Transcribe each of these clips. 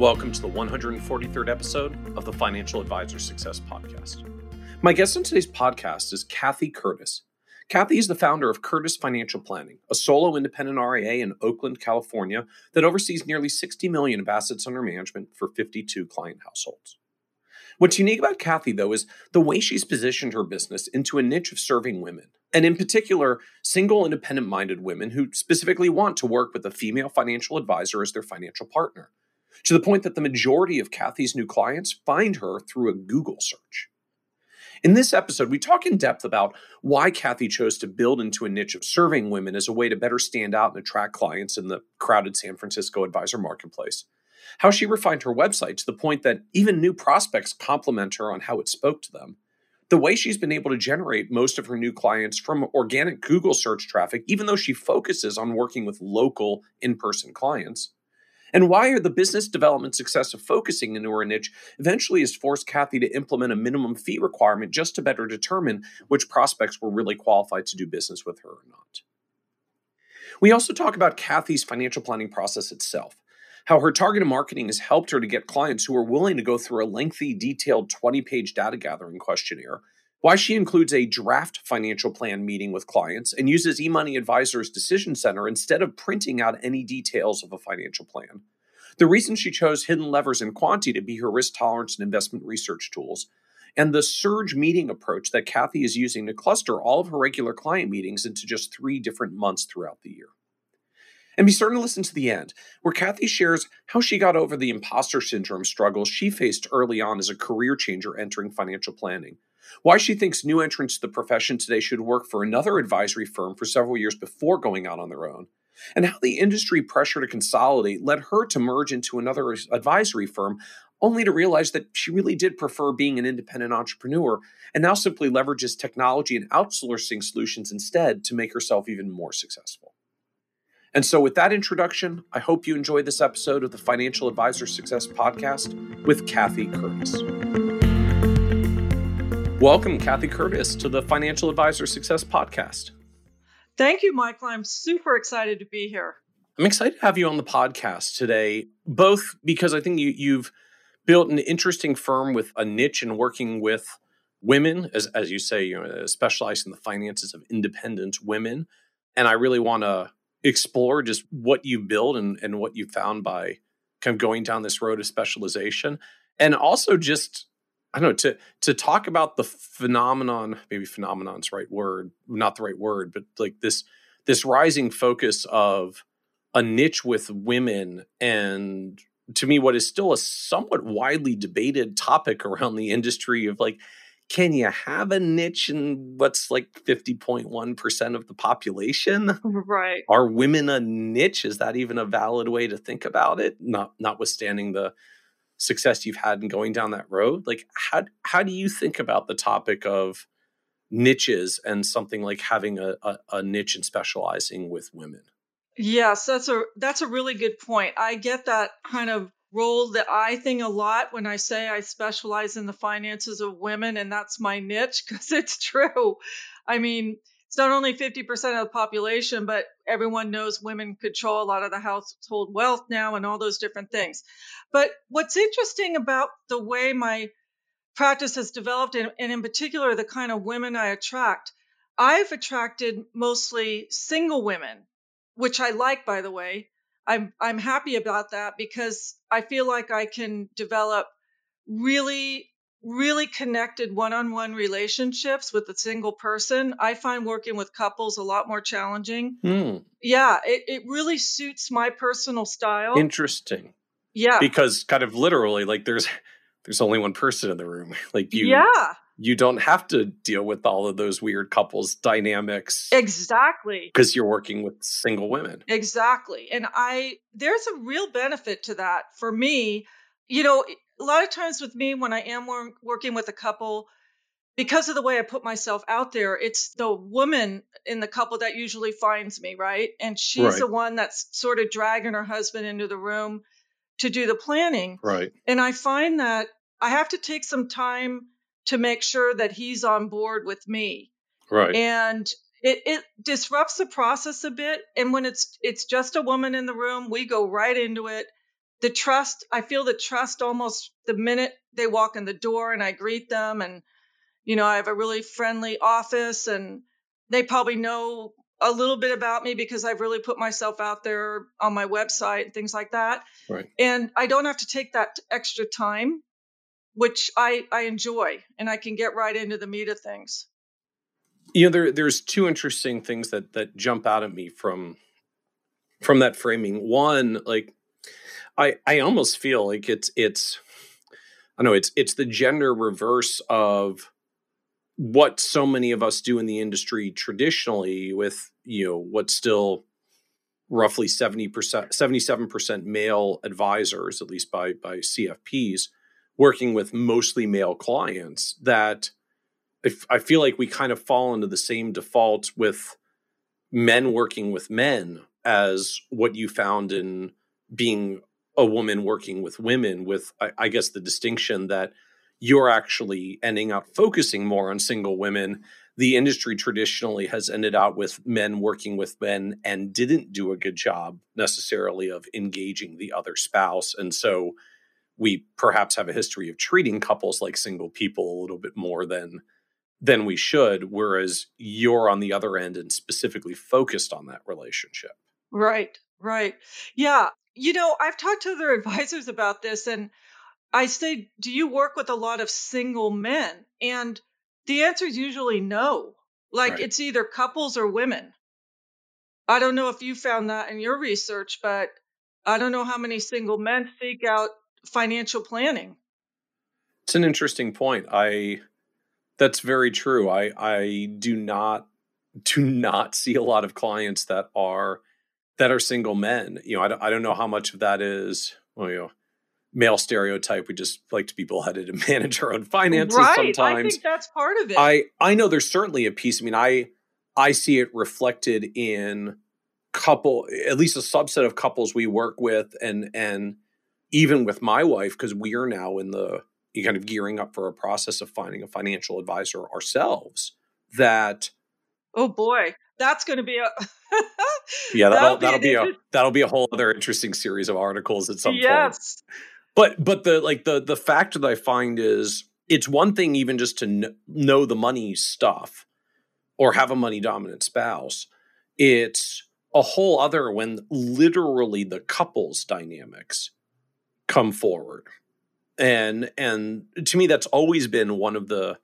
Welcome to the 143rd episode of the Financial Advisor Success Podcast. My guest on today's podcast is Kathy Curtis. Kathy is the founder of Curtis Financial Planning, a solo independent RIA in Oakland, California that oversees nearly 60 million of assets under management for 52 client households. What's unique about Kathy, though, is the way she's positioned her business into a niche of serving women, and in particular, single independent minded women who specifically want to work with a female financial advisor as their financial partner to the point that the majority of Kathy's new clients find her through a Google search. In this episode, we talk in depth about why Kathy chose to build into a niche of serving women as a way to better stand out and attract clients in the crowded San Francisco advisor marketplace. How she refined her website to the point that even new prospects compliment her on how it spoke to them. The way she's been able to generate most of her new clients from organic Google search traffic, even though she focuses on working with local in person clients and why are the business development success of focusing into her niche eventually has forced Kathy to implement a minimum fee requirement just to better determine which prospects were really qualified to do business with her or not. We also talk about Kathy's financial planning process itself, how her targeted marketing has helped her to get clients who are willing to go through a lengthy, detailed 20 page data gathering questionnaire why she includes a draft financial plan meeting with clients and uses eMoney Advisor's Decision Center instead of printing out any details of a financial plan. The reason she chose Hidden Levers and Kwanti to be her risk tolerance and investment research tools, and the surge meeting approach that Kathy is using to cluster all of her regular client meetings into just three different months throughout the year. And be certain to listen to the end, where Kathy shares how she got over the imposter syndrome struggles she faced early on as a career changer entering financial planning why she thinks new entrants to the profession today should work for another advisory firm for several years before going out on their own, and how the industry pressure to consolidate led her to merge into another advisory firm, only to realize that she really did prefer being an independent entrepreneur and now simply leverages technology and outsourcing solutions instead to make herself even more successful. And so, with that introduction, I hope you enjoyed this episode of the Financial Advisor Success Podcast with Kathy Curtis. Welcome, Kathy Curtis, to the Financial Advisor Success Podcast. Thank you, Michael. I'm super excited to be here. I'm excited to have you on the podcast today, both because I think you, you've built an interesting firm with a niche in working with women, as, as you say, you know, uh, specialized in the finances of independent women. And I really want to explore just what you build and, and what you found by kind of going down this road of specialization. And also just I don't know to to talk about the phenomenon. Maybe phenomenon's right word, not the right word, but like this this rising focus of a niche with women and to me what is still a somewhat widely debated topic around the industry of like can you have a niche in what's like 50.1% of the population? Right. Are women a niche? Is that even a valid way to think about it? Not notwithstanding the success you've had in going down that road? Like how how do you think about the topic of niches and something like having a, a, a niche and specializing with women? Yes that's a that's a really good point. I get that kind of roll the eye thing a lot when i say i specialize in the finances of women and that's my niche because it's true. I mean it's not only 50% of the population, but everyone knows women control a lot of the household wealth now and all those different things. But what's interesting about the way my practice has developed, and, in particular, the kind of women I attract, I've attracted mostly single women, which I like, by the way. I'm, I'm happy about that because I feel like I can develop really really connected one-on-one relationships with a single person i find working with couples a lot more challenging. Mm. yeah it, it really suits my personal style. Interesting. Yeah. Because kind of literally like there's there's only one person in the room. Like you yeah. you don't have to deal with all of those weird couples dynamics. Exactly. Because you're working with single women. Exactly. And i there's a real benefit to that for me. You know a lot of times with me when I am wor- working with a couple, because of the way I put myself out there, it's the woman in the couple that usually finds me, right? And she's Right. the one that's sort of dragging her husband into the room to do the planning. Right. And I find that I have to take some time to make sure that he's on board with me. Right. And it, it disrupts the process a bit. And when it's it's just a woman in the room, we go right into it. The trust, I feel the trust almost the minute they walk in the door and I greet them and you know, I have a really friendly office and they probably know a little bit about me because I've really put myself out there on my website and things like that. Right. And I don't have to take that extra time, which I, I enjoy and I can get right into the meat of things. you know there there's two interesting things that that jump out at me from from that framing one like i i almost feel like it's it's i know it's it's the gender reverse of what so many of us do in the industry traditionally with you know what's still roughly 70% 77% male advisors at least by by cfps working with mostly male clients that I feel like we kind of fall into the same default with men working with men as what you found in being a woman working with women with I, I guess the distinction that you're actually ending up focusing more on single women. The industry traditionally has ended out with men working with men and didn't do a good job necessarily of engaging the other spouse. And so we perhaps have a history of treating couples like single people a little bit more than than we should whereas you're on the other end and specifically focused on that relationship. Right, right. Yeah. You know, I've talked to other advisors about this and I say, do you work with a lot of single men? And the answer is usually no. Like Right. it's either couples or women. I don't know if you found that in your research, but I don't know how many single men seek out financial planning. it's an interesting point i that's very true i i do not do not see a lot of clients that are that are single men you know i don't, I don't know how much of that is well you know male stereotype we just like to be bullheaded and manage our own finances right. I sometimes think that's part of it. I I know there's certainly a piece. I mean, I I see it reflected in couple, at least a subset of couples we work with, and and even with my wife because we are now in the kind of gearing up for a process of finding a financial advisor ourselves. That oh boy, that's going to be a yeah, that'll be that'll be a that'll be a whole other interesting series of articles at some point. but but the like the the factor that i find is it's one thing even just to kn- know the money stuff or have a money dominant spouse it's a whole other when literally the couples dynamics come forward and and to me that's always been one of the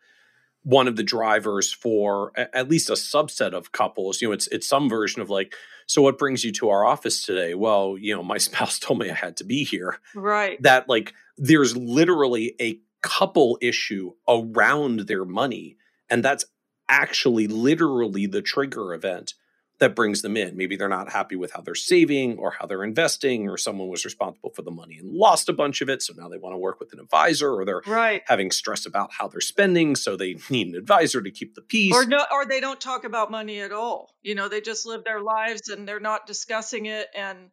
one of the drivers for at least a subset of couples you know it's it's some version of like so what brings you to our office today? Well you know my spouse told me i had to be here. Right. that like there's literally a couple issue around their money and that's actually literally the trigger event that brings them in maybe they're not happy with how they're saving or how they're investing or someone was responsible for the money and lost a bunch of it so now they want to work with an advisor or they're Right. having stress about how they're spending so they need an advisor to keep the peace Or no, or they don't talk about money at all. You know, they just live their lives and they're not discussing it. And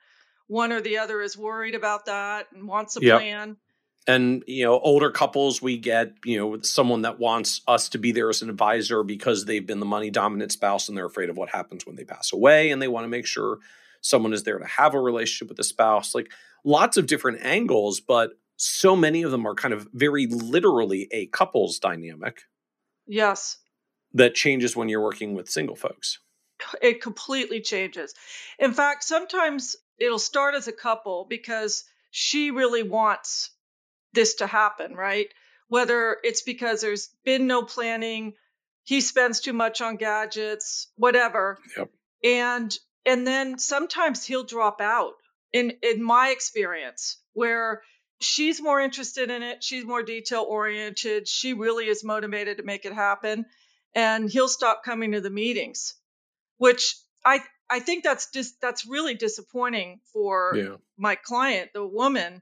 one or the other is worried about that and wants a Yep. plan. And you know older couples we get you know with someone that wants us to be there as an advisor because they've been the money dominant spouse and they're afraid of what happens when they pass away and they want to make sure someone is there to have a relationship with the spouse like lots of different angles but so many of them are kind of very literally a couples dynamic Yes. that changes when you're working with single folks It completely changes. In fact, sometimes it'll start as a couple because she really wants this to happen, right? Whether it's because there's been no planning, he spends too much on gadgets, whatever. Yep. And and then sometimes he'll drop out. In in my experience, where she's more interested in it, she's more detail oriented, she really is motivated to make it happen, and he'll stop coming to the meetings, which I I think that's just that's really disappointing for yeah my client, the woman,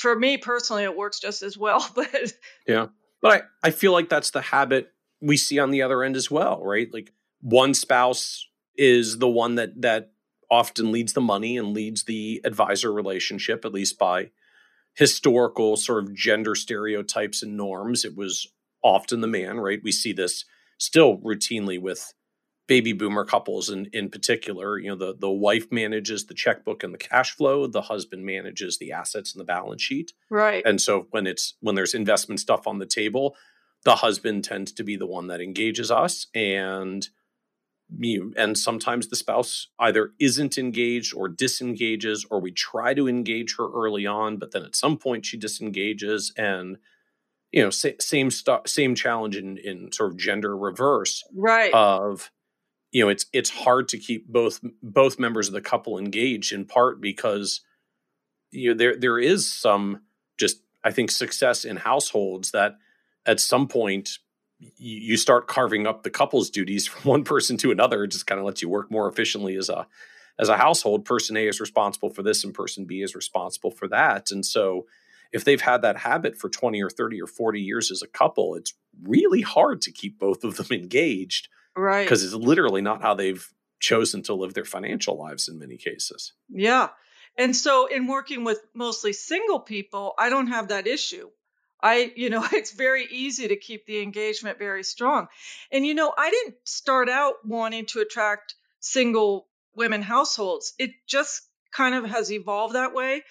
for me personally, it works just as well. But yeah, but I, I feel like that's the habit we see on the other end as well, right? Like one spouse is the one that that often leads the money and leads the advisor relationship, at least by historical sort of gender stereotypes and norms. It was often the man, right? We see this still routinely with baby boomer couples in, in particular. You know, the, the wife manages the checkbook and the cash flow, the husband manages the assets and the balance sheet. Right. And so when it's when there's investment stuff on the table, the husband tends to be the one that engages us and you and sometimes the spouse either isn't engaged or disengages or we try to engage her early on but then at some point she disengages and you know sa- same stuff same challenge in in sort of gender reverse right of you know it's it's hard to keep both both members of the couple engaged in part because you know there there is some just i think success in households that at some point you start carving up the couple's duties from one person to another. It just kind of lets you work more efficiently as a as a household. Person A is responsible for this, and person B is responsible for that. And so, if they've had that habit for twenty or thirty or forty years as a couple, it's really hard to keep both of them engaged, right? Because it's literally not how they've chosen to live their financial lives in many cases. Yeah. And so, in working with mostly single people, I don't have that issue. I, you know, it's very easy to keep the engagement very strong. And, you know, I didn't start out wanting to attract single women households. It just kind of has evolved that way.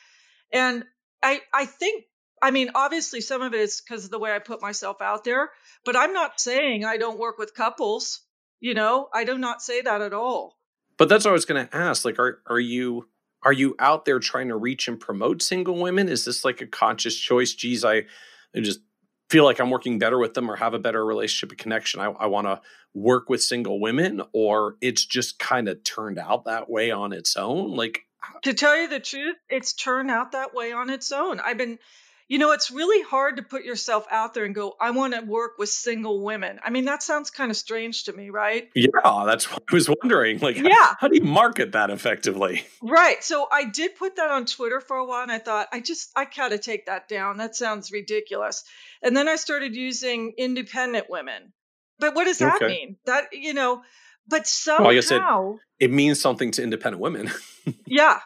And I, I think, I mean, obviously some of it is because of the way I put myself out there, but I'm not saying I don't work with couples. You know, I do not say that at all. But that's what I was going to ask. Like, are, are you, are you out there trying to reach and promote single women? Is this like a conscious choice? Geez, I, I just feel like I'm working better with them or have a better relationship and connection. I, I want to work with single women, or it's just kind of turned out that way on its own. Like, to tell you the truth, it's turned out that way on its own. I've been, you know, it's really hard to put yourself out there and go, I want to work with single women. I mean, that sounds kind of strange to me, right? Yeah, that's what I was wondering. Like, yeah. how, how do you market that effectively? Right. So I did put that on Twitter for a while and I thought, I just, I gotta take that down. That sounds ridiculous. And then I started using independent women. But what does that okay. mean? That, you know, but somehow. Well, I guess it, it means something to independent women. yeah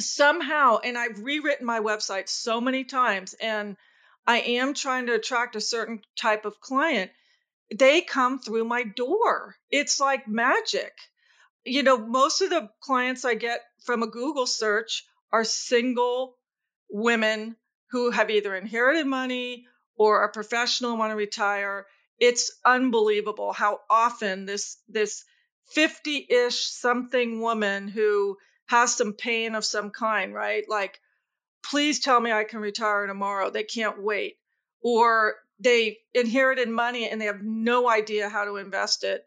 somehow, and I've rewritten my website so many times, and I am trying to attract a certain type of client, they come through my door. It's like magic. You know, most of the clients I get from a Google search are single women who have either inherited money or are professional and want to retire. It's unbelievable how often this this 50-ish something woman who has some pain of some kind, right? Like, please tell me I can retire tomorrow. They can't wait. Or they inherited money and they have no idea how to invest it.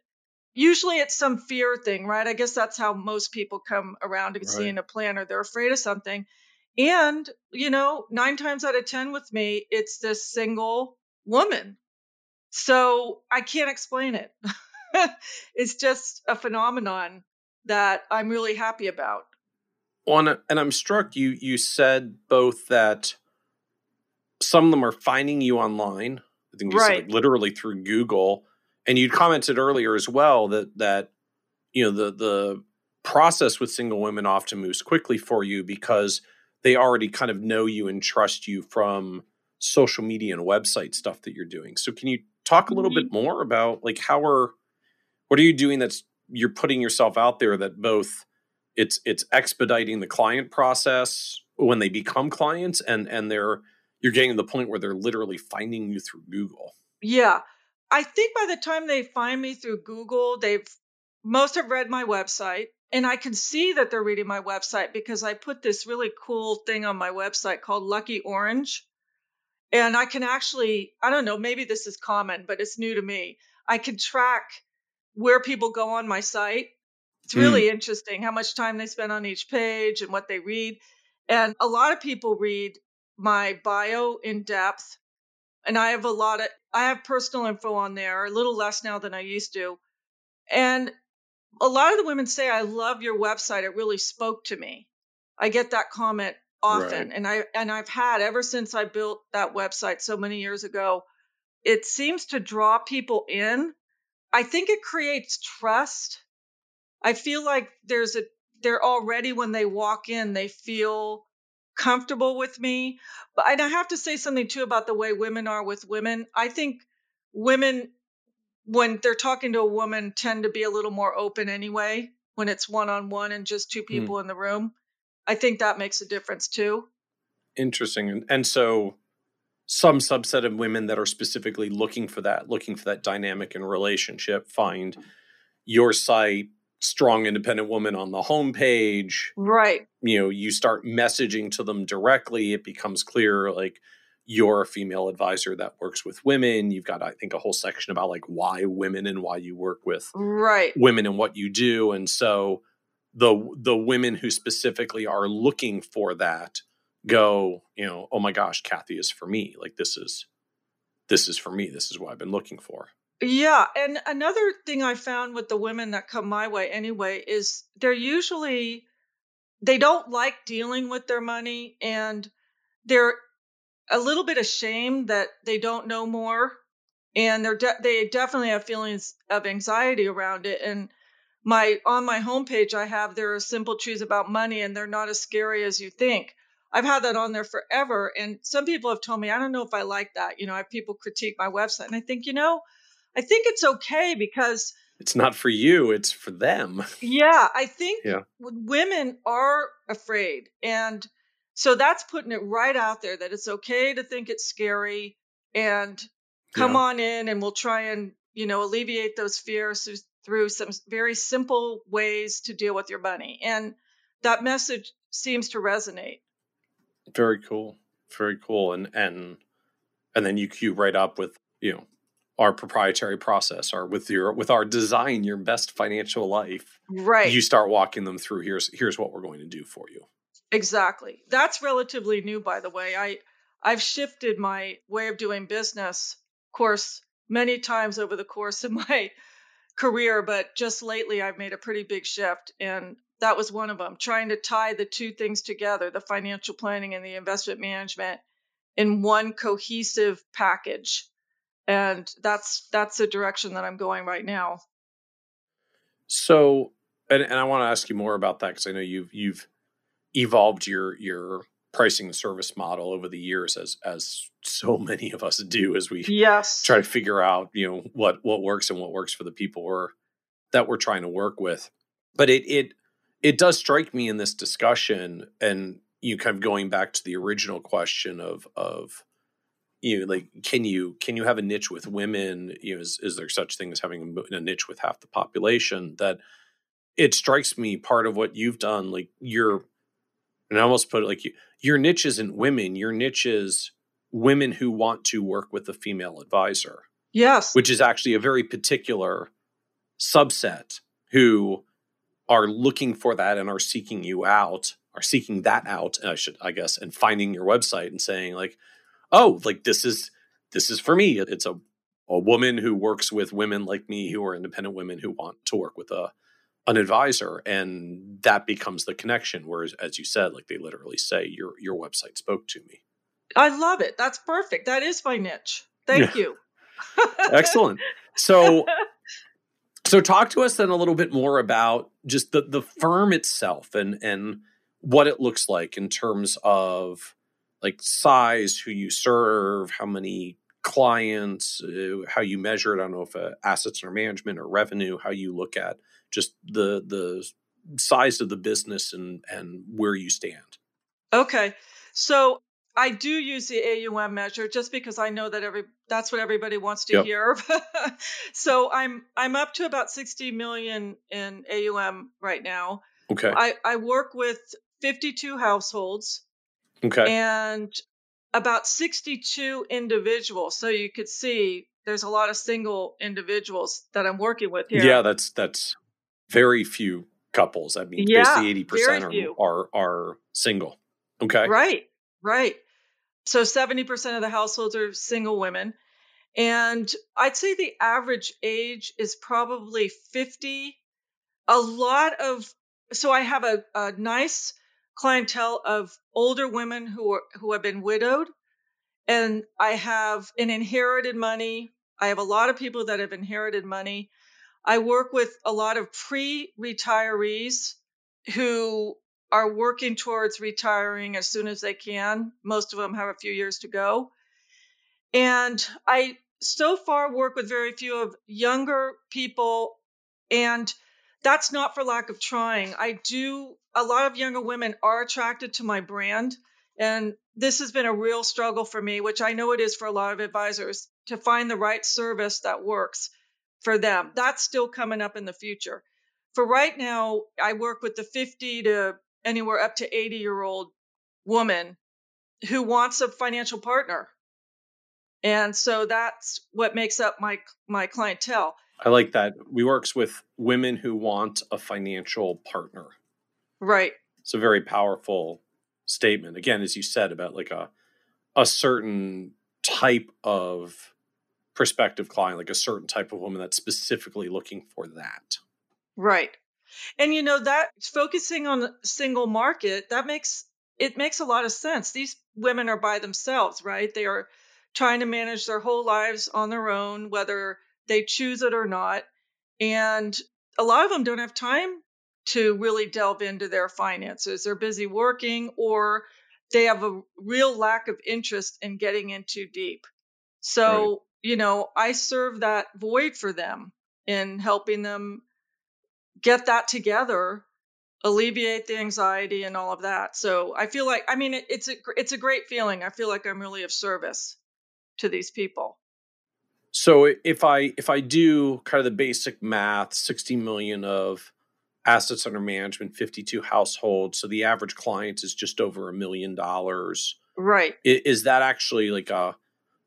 Usually it's some fear thing, right? I guess that's how most people come around to right. seeing a planner. They're afraid of something. And, you know, nine times out of 10 with me, it's this single woman. So I can't explain it. it's just a phenomenon that I'm really happy about. Well, and I'm struck. You you said both that some of them are finding you online. I think you right. said like literally through Google, and you commented earlier as well that that you know the the process with single women often moves quickly for you because they already kind of know you and trust you from social media and website stuff that you're doing. So can you talk a little mm-hmm. bit more about like how are what are you doing that's you're putting yourself out there that both it's it's expediting the client process when they become clients and and they're you're getting to the point where they're literally finding you through Google. Yeah. I think by the time they find me through Google, they've most have read my website and I can see that they're reading my website because I put this really cool thing on my website called Lucky Orange. And I can actually, I don't know, maybe this is common, but it's new to me. I can track where people go on my site it's really mm. interesting how much time they spend on each page and what they read. And a lot of people read my bio in depth. And I have a lot of, I have personal info on there, a little less now than I used to. And a lot of the women say, I love your website. It really spoke to me. I get that comment often Right. and I and I've had ever since I built that website so many years ago. It seems to draw people in. I think it creates trust. I feel like there's a they're already when they walk in, they feel comfortable with me. But and I have to say something too about the way women are with women. I think women when they're talking to a woman tend to be a little more open anyway when it's one on one and just two Hmm. people in the room. I think that makes a difference too. Interesting. And, and so some subset of women that are specifically looking for that, looking for that dynamic and relationship, find your site, strong independent woman on the homepage. Right. You know, you start messaging to them directly. It becomes clear like you're a female advisor that works with women. You've got, I think, a whole section about like why women and why you work with Right. women and what you do. And so the the women who specifically are looking for that go, you know, oh my gosh, Kathy is for me. Like this is this is for me. This is what I've been looking for. Yeah, and another thing I found with the women that come my way anyway is they're usually they don't like dealing with their money and they're a little bit ashamed that they don't know more and they're de- they definitely have feelings of anxiety around it and my on my homepage I have there are simple truths about money and they're not as scary as you think. I've had that on there forever and some people have told me I don't know if I like that. You know, I have people critique my website and I think, you know, I think it's okay because It's not for you, it's for them. yeah, I think Yeah. women are afraid. And so that's putting it right out there that it's okay to think it's scary and come Yeah. on in and we'll try and, you know, alleviate those fears through- through some very simple ways to deal with your money. And that message seems to resonate. Very cool. Very cool. And and and then you queue right up with, you know, our proprietary process or with your with our design your best financial life. Right. You start walking them through here's here's what we're going to do for you. Exactly. That's relatively new, by the way. I I've shifted my way of doing business, of course, many times over the course of my career, but just lately I've made a pretty big shift, and that was one of them. Trying to tie the two things together, the financial planning and the investment management, in one cohesive package, and that's that's the direction that I'm going right now. So, and, and I want to ask you more about that because I know you've you've evolved your your pricing and service model over the years, as as so many of us do, as we Yes. try to figure out you know what what works and what works for the people we're that we're trying to work with. But it it it does strike me in this discussion, and you kind of going back to the original question of of you know, like can you can you have a niche with women you know is, is there such thing as having a a niche with half the population that it strikes me part of what you've done like your and i almost put it like you, your niche isn't women your niche is women who want to work with a female advisor Yes. which is actually a very particular subset who are looking for that and are seeking you out are seeking that out i should i guess and finding your website and saying like oh like this is this is for me it's a a woman who works with women like me who are independent women who want to work with a an advisor and that becomes the connection whereas as you said like they literally say your your website spoke to me I love it. That's perfect. That is my niche. Thank you. excellent so so talk to us then a little bit more about just the the firm itself and and what it looks like in terms of like size who you serve how many clients uh, how you measure it i don't know if uh, assets under management or revenue how you look at just the the size of the business and and where you stand Okay. So I do use the AUM measure just because I know that every that's what everybody wants to Yep. hear. so I'm I'm up to about 60 million in AUM right now. okay I, I work with 52 households okay and about 62 individuals. So you could see there's a lot of single individuals that I'm working with here. Yeah, that's that's very few couples. I mean, Yeah, basically eighty percent very few. are, are are single. Okay. Right, right. So 70% of the households are single women. And I'd say the average age is probably 50. A lot of, so I have a, a nice clientele of older women who are who have been widowed and I have an inherited money. I have a lot of people that have inherited money. I work with a lot of pre-retirees who are working towards retiring as soon as they can. Most of them have a few years to go. And I so far work with very few of younger people and that's not for lack of trying. I do a lot of younger women are attracted to my brand and this has been a real struggle for me, which I know it is for a lot of advisors to find the right service that works for them. That's still coming up in the future. For right now, I work with the 50 to anywhere up to 80 year old woman who wants a financial partner. And so that's what makes up my my clientele. I like that. We works with women who want a financial partner. Right. It's a very powerful statement. Again, as you said about like a a certain type of prospective client, like a certain type of woman that's specifically looking for that. Right. And you know that focusing on the single market, that makes it makes a lot of sense. These women are by themselves, right? They are trying to manage their whole lives on their own, whether they choose it or not. And a lot of them don't have time to really delve into their finances. They're busy working or they have a real lack of interest in getting in too deep. So, right. you know, I serve that void for them in helping them get that together, alleviate the anxiety and all of that. So, I feel like I mean it, it's a it's a great feeling. I feel like I'm really of service to these people. So, if I if I do kind of the basic math, 60 million of assets under management, 52 households. So the average client is just over a million dollars. Right. Is that actually like a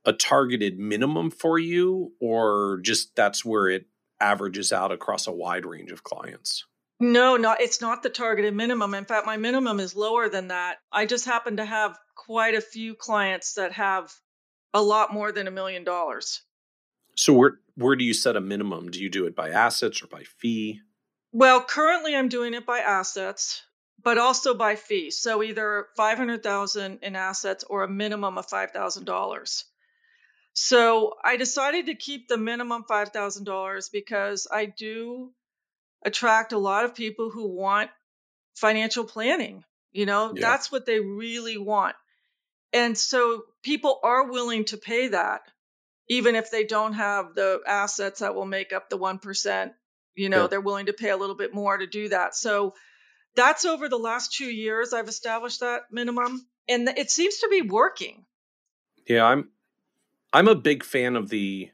a targeted minimum for you or just that's where it averages out across a wide range of clients? No, not it's not the targeted minimum. In fact, my minimum is lower than that. I just happen to have quite a few clients that have a lot more than a million dollars. So where where do you set a minimum? Do you do it by assets or by fee? Well, currently I'm doing it by assets, but also by fee. So either 500,000 in assets or a minimum of $5,000. So I decided to keep the minimum $5,000 because I do attract a lot of people who want financial planning. You know, yeah. that's what they really want. And so people are willing to pay that, even if they don't have the assets that will make up the 1% you know, yeah. they're willing to pay a little bit more to do that. So that's over the last two years I've established that minimum, and it seems to be working. Yeah, I'm I'm a big fan of the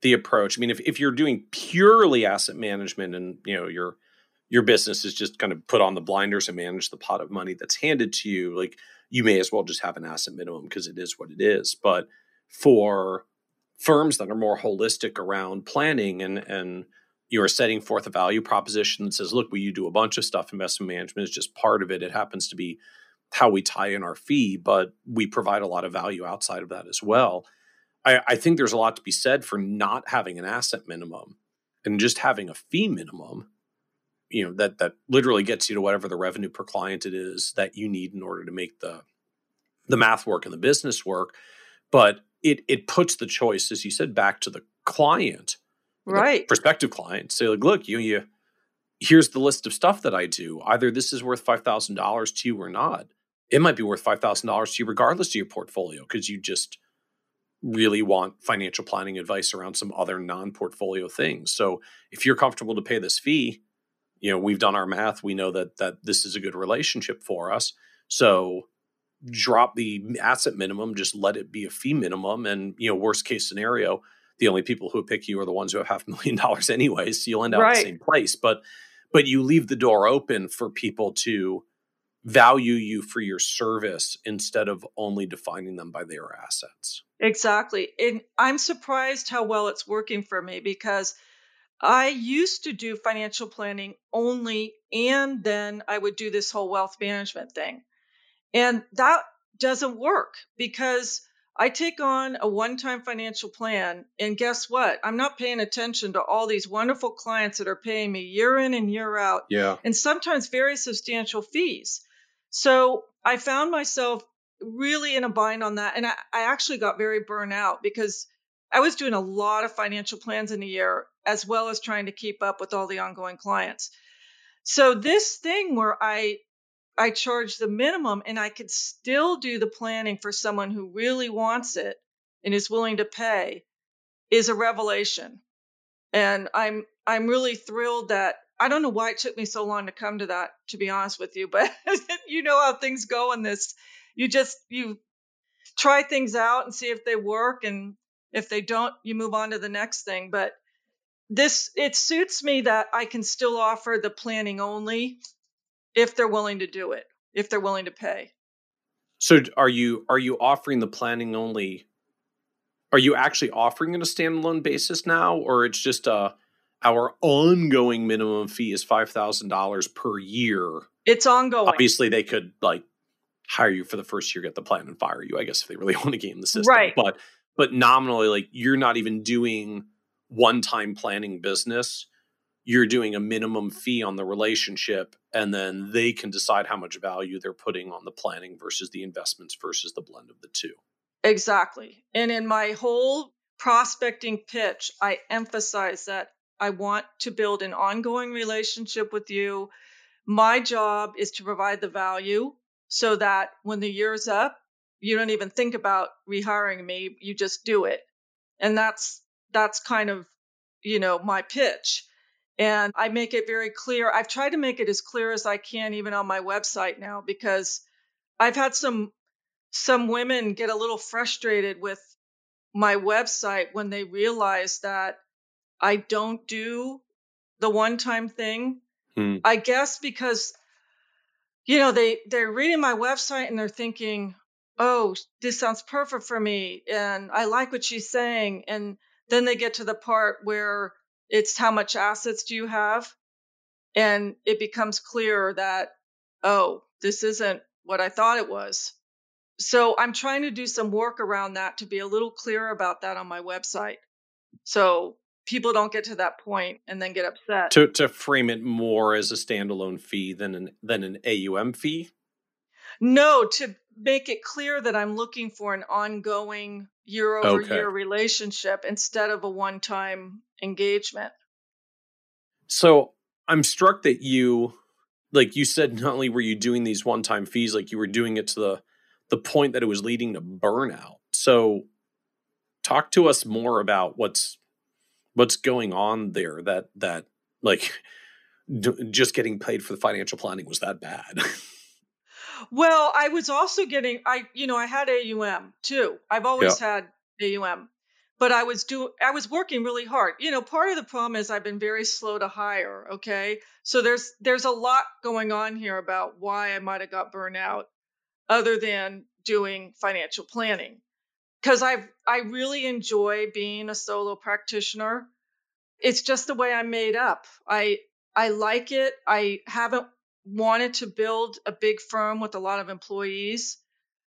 the approach. I mean, if, if you're doing purely asset management and you know your your business is just kind of put on the blinders and manage the pot of money that's handed to you, like you may as well just have an asset minimum because it is what it is. But for firms that are more holistic around planning and and you are setting forth a value proposition that says, look, we you do a bunch of stuff. Investment management is just part of it. It happens to be how we tie in our fee, but we provide a lot of value outside of that as well. I, I think there's a lot to be said for not having an asset minimum and just having a fee minimum you know that that literally gets you to whatever the revenue per client it is that you need in order to make the the math work and the business work but it it puts the choice as you said back to the client right. prospective client say like look you you here's the list of stuff that i do. Either this is worth $5000 to you or not. It might be worth $5000 to you regardless of your portfolio because you just really want financial planning advice around some other non-portfolio things. So if you're comfortable to pay this fee you know we've done our math. We know that that this is a good relationship for us. So drop the asset minimum just let it be a fee minimum and you know worst case scenario the only people who pick you are the ones who have half a million dollars anyways. So you'll end up right. in the same place. But but you leave the door open for people to value you for your service instead of only defining them by their assets. Exactly. And I'm surprised how well it's working for me because I used to do financial planning only, and then I would do this whole wealth management thing. And that doesn't work because I take on a one time financial plan, and guess what? I'm not paying attention to all these wonderful clients that are paying me year in and year out. Yeah. And sometimes very substantial fees. So I found myself really in a bind on that. And I, I actually got very burnt out because I was doing a lot of financial plans in a year, as well as trying to keep up with all the ongoing clients. So this thing where I I charge the minimum and I could still do the planning for someone who really wants it and is willing to pay is a revelation. And I'm I'm really thrilled that I don't know why it took me so long to come to that to be honest with you, but you know how things go in this. You just you try things out and see if they work and if they don't you move on to the next thing, but this it suits me that I can still offer the planning only if they're willing to do it, if they're willing to pay. So are you are you offering the planning only? Are you actually offering it on a standalone basis now, or it's just a uh, our ongoing minimum fee is five thousand dollars per year? It's ongoing. Obviously, they could like hire you for the first year, get the plan, and fire you. I guess if they really want to game the system, right? But but nominally, like you're not even doing one time planning business you're doing a minimum fee on the relationship and then they can decide how much value they're putting on the planning versus the investments versus the blend of the two. Exactly. And in my whole prospecting pitch, I emphasize that I want to build an ongoing relationship with you. My job is to provide the value so that when the year's up, you don't even think about rehiring me, you just do it. And that's that's kind of, you know, my pitch. And I make it very clear. I've tried to make it as clear as I can, even on my website now, because I've had some some women get a little frustrated with my website when they realize that I don't do the one time thing. Hmm. I guess because you know they they're reading my website and they're thinking, "Oh, this sounds perfect for me," and I like what she's saying, and then they get to the part where it's how much assets do you have? And it becomes clear that, oh, this isn't what I thought it was. So I'm trying to do some work around that to be a little clearer about that on my website. So people don't get to that point and then get upset. To to frame it more as a standalone fee than an than an AUM fee? No, to make it clear that I'm looking for an ongoing year over okay. year relationship instead of a one time engagement. So I'm struck that you, like you said, not only were you doing these one time fees, like you were doing it to the the point that it was leading to burnout. So talk to us more about what's what's going on there that that like d- just getting paid for the financial planning was that bad Well, I was also getting I you know, I had AUM too. I've always yeah. had AUM. But I was do I was working really hard. You know, part of the problem is I've been very slow to hire, okay? So there's there's a lot going on here about why I might have got burned out other than doing financial planning. Cuz I've I really enjoy being a solo practitioner. It's just the way I'm made up. I I like it. I haven't wanted to build a big firm with a lot of employees.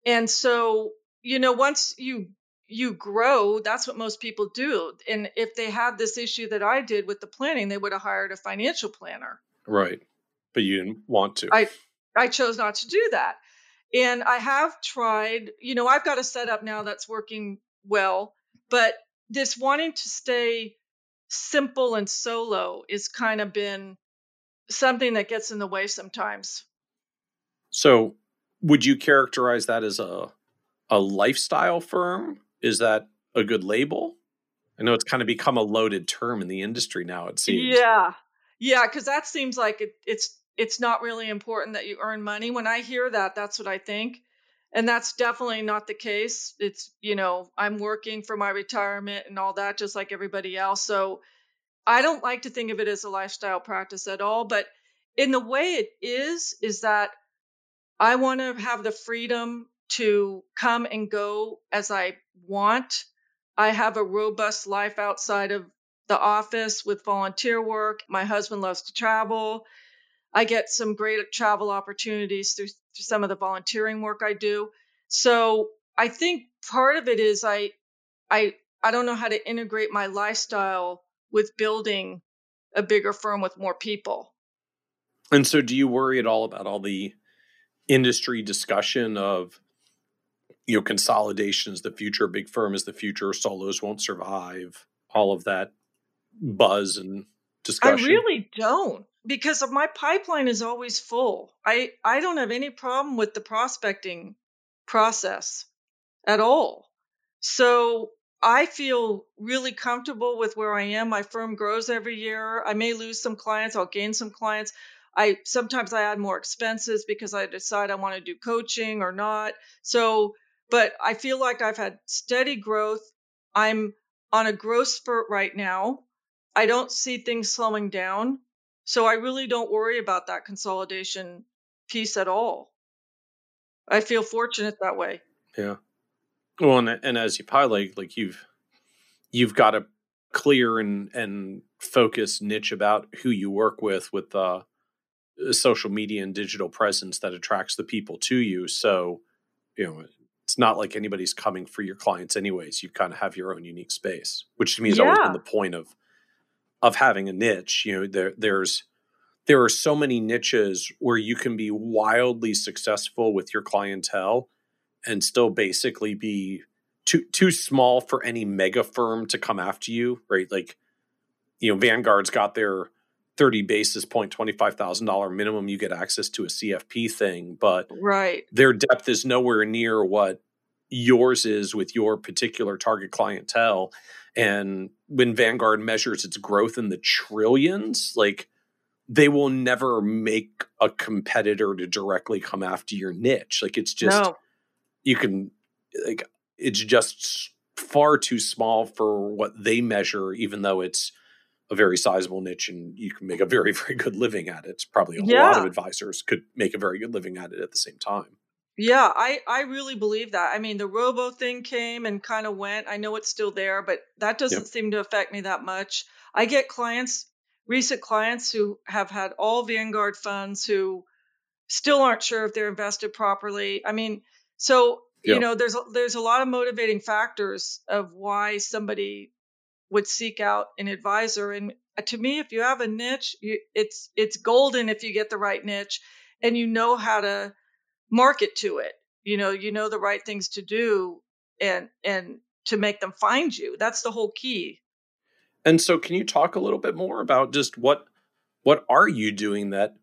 And so, you know, once you you grow, that's what most people do. And if they had this issue that I did with the planning, they would have hired a financial planner. Right. But you didn't want to. I I chose not to do that. And I have tried, you know, I've got a setup now that's working well, but this wanting to stay simple and solo is kind of been something that gets in the way sometimes. So, would you characterize that as a a lifestyle firm? Is that a good label? I know it's kind of become a loaded term in the industry now. It seems. Yeah, yeah, because that seems like it, it's it's not really important that you earn money. When I hear that, that's what I think, and that's definitely not the case. It's you know I'm working for my retirement and all that, just like everybody else. So I don't like to think of it as a lifestyle practice at all, but in the way it is, is that I want to have the freedom to come and go as I want. I have a robust life outside of the office with volunteer work. My husband loves to travel. I get some great travel opportunities through, through some of the volunteering work I do. So I think part of it is I I I don't know how to integrate my lifestyle with building a bigger firm with more people. And so, do you worry at all about all the industry discussion of you know consolidations the future big firm is the future solos won't survive all of that buzz and discussion? i really don't because my pipeline is always full. I i don't have any problem with the prospecting process at all. So i feel really comfortable with where i am my firm grows every year i may lose some clients i'll gain some clients I sometimes I add more expenses because I decide I want to do coaching or not. So, but I feel like I've had steady growth. I'm on a growth spurt right now. I don't see things slowing down. So I really don't worry about that consolidation piece at all. I feel fortunate that way. Yeah. Well, and, and as you've highlighted, like you've you've got a clear and and focused niche about who you work with with uh social media and digital presence that attracts the people to you. So, you know, it's not like anybody's coming for your clients anyways. You kind of have your own unique space, which to me has yeah. always been the point of of having a niche. You know, there there's there are so many niches where you can be wildly successful with your clientele and still basically be too too small for any mega firm to come after you, right? Like, you know, Vanguard's got their 30 basis point $25,000 minimum you get access to a CFP thing but right their depth is nowhere near what yours is with your particular target clientele and when Vanguard measures its growth in the trillions like they will never make a competitor to directly come after your niche like it's just no. You can like it's just far too small for what they measure even though it's a very sizable niche and you can make a very very good living at it. Probably a yeah. lot of advisors could make a very good living at it at the same time. Yeah i i really believe that. I mean the robo thing came and kind of went. I know it's still there but that doesn't yep. seem to affect me that much. I get clients recent clients who have had all vanguard funds who still aren't sure if they're invested properly. I mean so yep. you know there's there's a lot of motivating factors of why somebody would seek out an advisor. And uh, to me, if you have a niche, you, it's it's golden if you get the right niche and you know how to market to it. You know, you know the right things to do and and to make them find you. That's the whole key. And so can you talk a little bit more about just what what are you doing that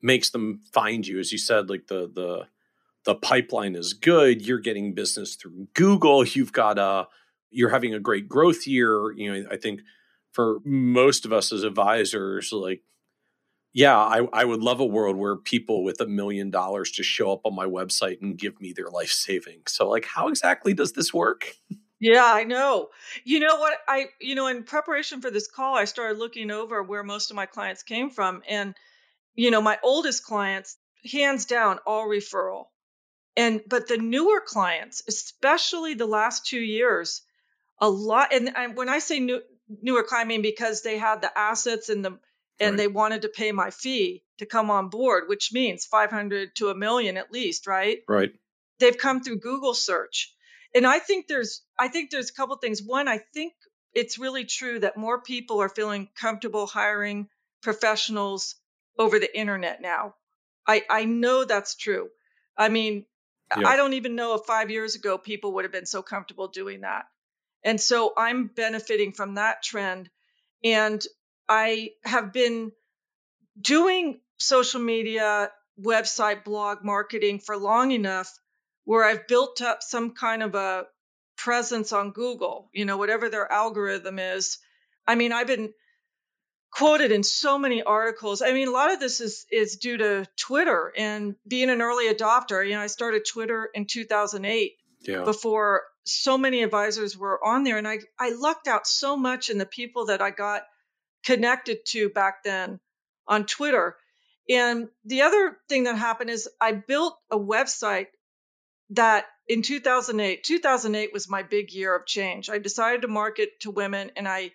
makes them find you as you said like the the the pipeline is good, you're getting business through Google, you've got a you're having a great growth year. You know, I think for most of us as advisors, like, yeah, I, I would love a world where people with a million dollars just show up on my website and give me their life savings. So, like, how exactly does this work? Yeah, I know. You know what? I, you know, in preparation for this call, I started looking over where most of my clients came from. And, you know, my oldest clients, hands down, all referral. And, but the newer clients, especially the last two years, a lot and, and when i say new, newer climbing because they had the assets and the and right. they wanted to pay my fee to come on board which means 500 to a million at least right? Right. They've come through google search. And i think there's i think there's a couple things. One i think it's really true that more people are feeling comfortable hiring professionals over the internet now. I i know that's true. I mean yeah. i don't even know if 5 years ago people would have been so comfortable doing that and so I'm benefiting from that trend. And I have been doing social media, website, blog marketing for long enough where I've built up some kind of a presence on Google, you know, whatever their algorithm is. I mean, I've been quoted in so many articles. I mean, a lot of this is is due to Twitter and being an early adopter. You know, I started Twitter in 2008 yeah. before so many advisors were on there and I, I lucked out so much in the people that I got connected to back then on Twitter. And the other thing that happened is I built a website that in 2008, 2008 was my big year of change. I decided to market to women and I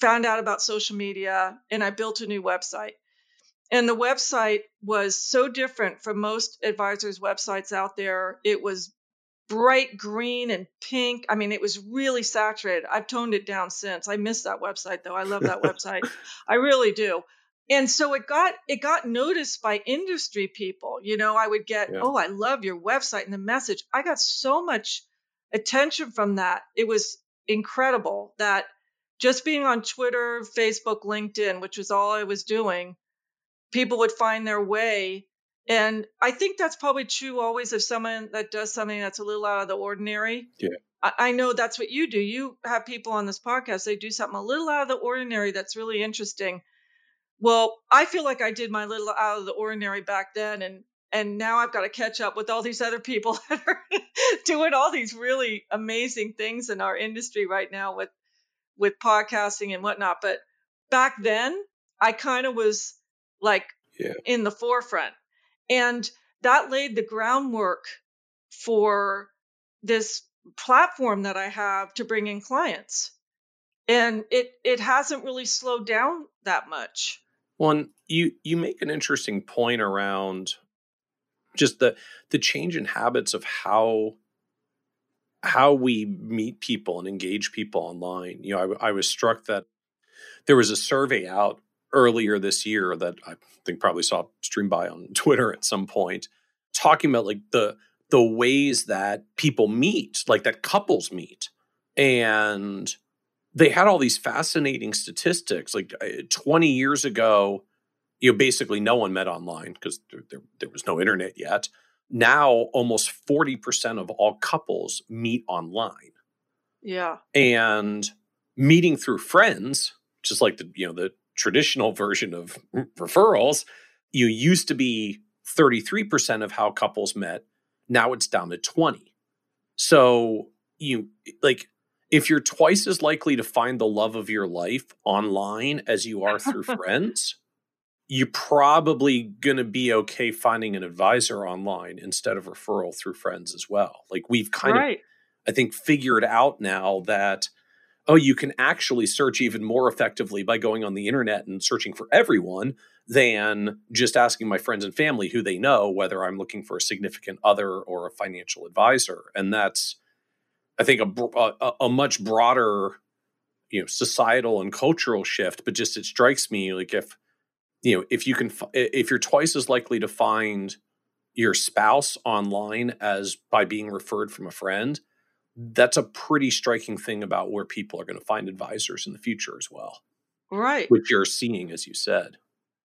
found out about social media and I built a new website. And the website was so different from most advisors' websites out there. It was bright green and pink. I mean, it was really saturated. I've toned it down since. I miss that website though. I love that website. I really do. and so it got it got noticed by industry people you know i would get Yeah. oh i love your website and the message i got so much attention from that it was incredible that just being on twitter facebook linkedin which was all i was doing people would find their way. And i think that's probably true always of someone that does something that's a little out of the ordinary. Yeah. I, I know that's what you do. You have people on this podcast they do something a little out of the ordinary that's really interesting. Well, I feel like I did my little out of the ordinary back then and and now I've got to catch up with all these other people that are doing all these really amazing things in our industry right now with with podcasting and whatnot. But back then, I kind of was like Yeah. in the forefront. And that laid the groundwork for this platform that I have to bring in clients. And it it hasn't really slowed down that much. One, you you make an interesting point around just the the change in habits of how how we meet people and engage people online. You know, I, I was struck that there was a survey out earlier this year that I think probably saw stream by on Twitter at some point, talking about like the the ways that people meet, like that couples meet, and they had all these fascinating statistics. Like uh, 20 years ago, you know, basically no one met online because there, there, there was no internet yet. Now, almost 40% of all couples meet online Yeah. and meeting through friends, just like the, you know, the traditional version of referrals, you used to be 33% of how couples met. Now it's down to 20. So you like if you're twice as likely to find the love of your life online as you are through friends, you're probably going to be okay finding an advisor online instead of referral through friends as well. Like we've kind of. I think, figured out now that, oh, you can actually search even more effectively by going on the internet and searching for everyone than just asking my friends and family who they know whether I'm looking for a significant other or a financial advisor. And that's, I think, a, a, a much broader, you know, societal and cultural shift. But just it strikes me like if, you know, if you can, if you're twice as likely to find your spouse online as by being referred from a friend, that's a pretty striking thing about where people are going to find advisors in the future as well, Right. which you're seeing, as you said.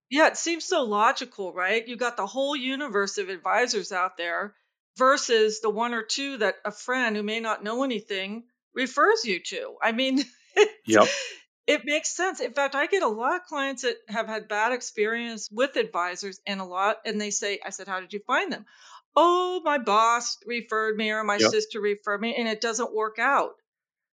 Yeah, it seems so logical, right? You got the whole universe of advisors out there versus the one or two that a friend who may not know anything refers you to. I mean, Yep. It makes sense. In fact, I get a lot of clients that have had bad experience with advisors and a lot and they say, I said, "How did you find them?" "Oh, my boss referred me or my Yep. sister referred me and it doesn't work out."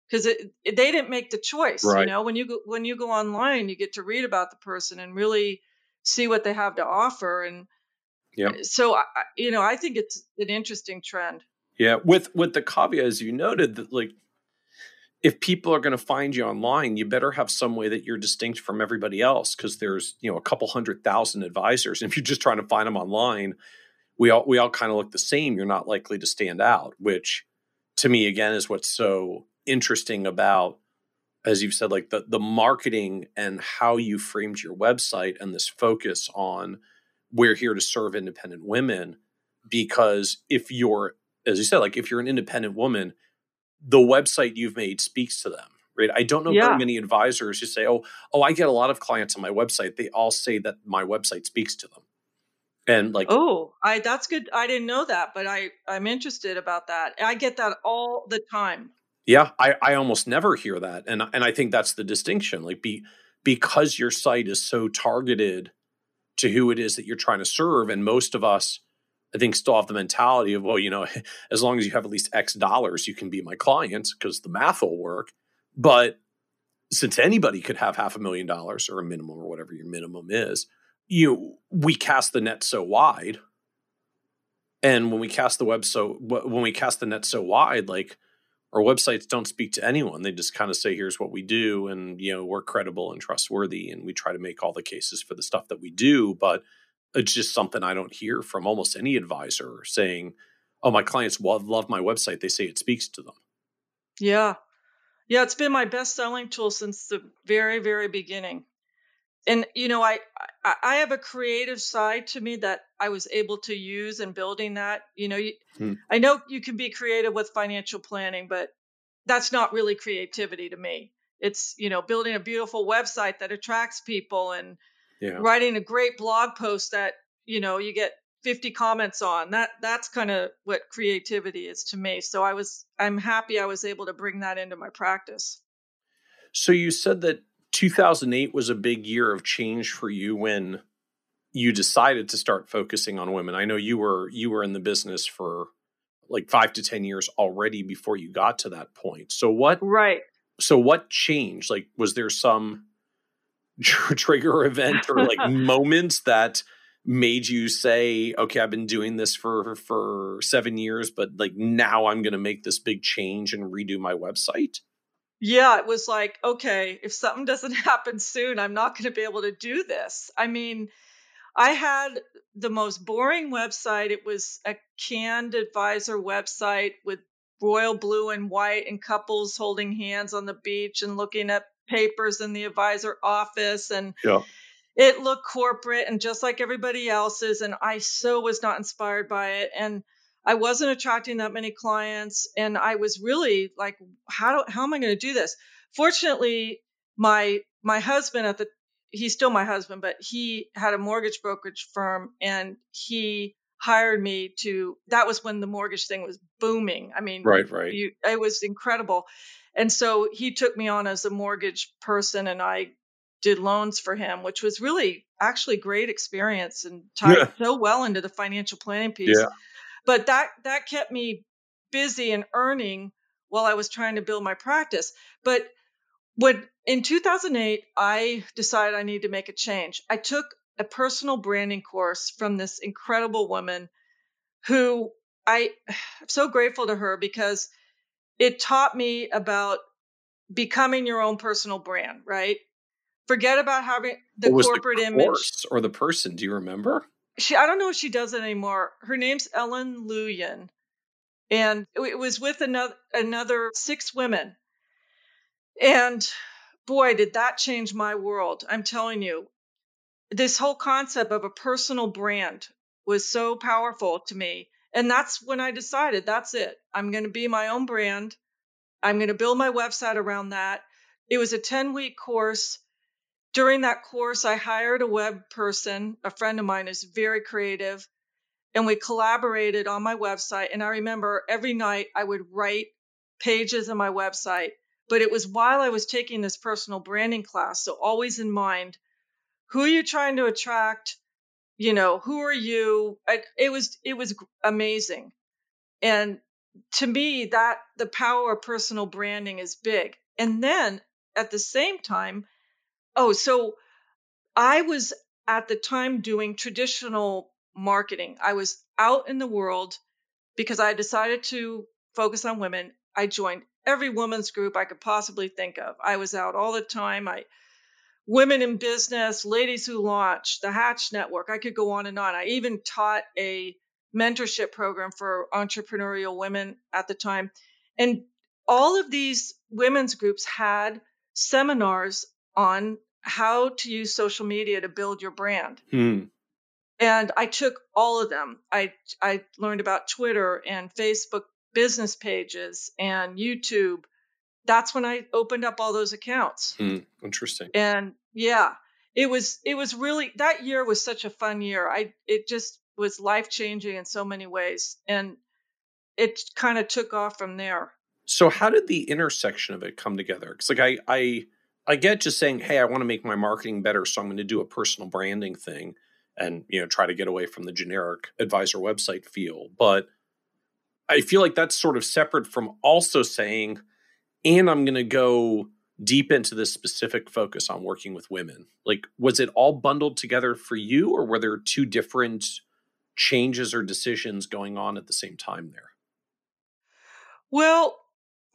Because they didn't make the choice, you know. When you go when you go online, you get to read about the person and really see what they have to offer. And Yep. Eh, so, I, I- you know, I think it's an interesting trend. Yeah. With with the caveat, as you noted, that like if people are going to find you online, you better have some way that you're distinct from everybody else because there's you know a couple hundred thousand advisors. And if you're just trying to find them online, we all we all kind of look the same. You're not likely to stand out, which to me again is what's so interesting about as you've said like the the marketing and how you framed your website and this focus on we're here to serve independent women because if you're as you said like if you're an independent woman the website you've made speaks to them right i don't know Yeah. very many advisors who say oh oh i get a lot of clients on my website they all say that my website speaks to them and like Oh, I that's good. I didn't know that, but I I'm interested about that. I get that all the time. Yeah, I, I almost never hear that, and and I think that's the distinction. Like, be because your site is so targeted to who it is that you're trying to serve, and most of us, I think, still have the mentality of, well, you know, as long as you have at least X dollars, you can be my client because the math will work. But since anybody could have half a million dollars or a minimum or whatever your minimum is, you we cast the net so wide, and when we cast the web so when we cast the net so wide, like our websites don't speak to anyone. They just kind of say here's what we do and you know we're credible and trustworthy and we try to make all the cases for the stuff that we do. But it's just something i don't hear from almost any advisor saying oh my clients love, love my website they say it speaks to them Yeah. Yeah, it's been my best selling tool since the very, very beginning. and you know I, I i have a creative side to me that i was able to use in building that you know you, hmm. i know you can be creative with financial planning but that's not really creativity to me it's you know building a beautiful website that attracts people and yeah. writing a great blog post that you know you get 50 comments on that that's kind of what creativity is to me so i was i'm happy i was able to bring that into my practice so you said that 2008 was a big year of change for you when you decided to start focusing on women. I know you were you were in the business for like 5 to 10 years already before you got to that point. So what Right. So what changed? Like was there some trigger event or like moments that made you say, "Okay, I've been doing this for for 7 years, but like now I'm going to make this big change and redo my website?" yeah, it was like, okay, if something doesn't happen soon, I'm not going to be able to do this. I mean, I had the most boring website. It was a canned advisor website with royal blue and white and couples holding hands on the beach and looking at papers in the advisor office and yeah. it looked corporate and just like everybody else's and I so was not inspired by it and I wasn't attracting that many clients and I was really like how do, how am I going to do this? Fortunately, my my husband at the he's still my husband, but he had a mortgage brokerage firm and he hired me to that was when the mortgage thing was booming. I mean, right, right. You, it was incredible. And so he took me on as a mortgage person and I did loans for him, which was really actually great experience and tied yeah. so well into the financial planning piece. Yeah but that that kept me busy and earning while I was trying to build my practice. But when in 2008, I decided I needed to make a change. I took a personal branding course from this incredible woman who I am so grateful to her because it taught me about becoming your own personal brand, right? Forget about having the corporate the image or the person. Do you remember? she I don't know if she does it anymore. Her name's Ellen Luyan. And it was with another another six women. And boy, did that change my world. I'm telling you. This whole concept of a personal brand was so powerful to me. And that's when I decided that's it. I'm going to be my own brand. I'm going to build my website around that. It was a 10 week course during that course, I hired a web person. A friend of mine is very creative, and we collaborated on my website. And I remember every night I would write pages on my website, but it was while I was taking this personal branding class. So always in mind, who are you trying to attract? You know, who are you? It was it was amazing, and to me, that the power of personal branding is big. And then at the same time, Oh, so I was at the time doing traditional marketing. I was out in the world because I decided to focus on women. I joined every women's group I could possibly think of. I was out all the time. I women in business, ladies who launch, the Hatch Network. I could go on and on. I even taught a mentorship program for entrepreneurial women at the time. And all of these women's groups had seminars on how to use social media to build your brand. Hmm. And I took all of them. I I learned about Twitter and Facebook business pages and YouTube. That's when I opened up all those accounts. Hmm. Interesting. And yeah, it was it was really that year was such a fun year. I it just was life changing in so many ways, and it kind of took off from there. So how did the intersection of it come together? Because like I I I get just saying, hey, I want to make my marketing better, so I'm going to do a personal branding thing and you know try to get away from the generic advisor website feel. But I feel like that's sort of separate from also saying, and I'm going to go deep into this specific focus on working with women. Like, was it all bundled together for you, or were there two different changes or decisions going on at the same time there? Well,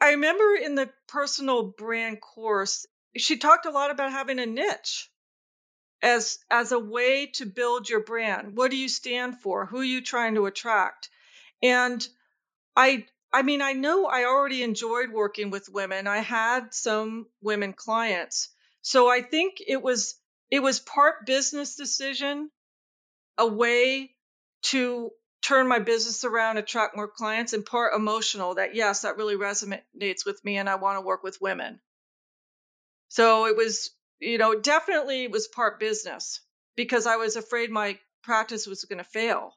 I remember in the personal brand course, she talked a lot about having a niche as as a way to build your brand. What do you stand for? Who are you trying to attract? And I I mean, I know I already enjoyed working with women. I had some women clients. So I think it was it was part business decision, a way to turn my business around, attract more clients, and part emotional that yes, that really resonates with me and I want to work with women. So it was, you know, definitely it was part business because I was afraid my practice was going to fail.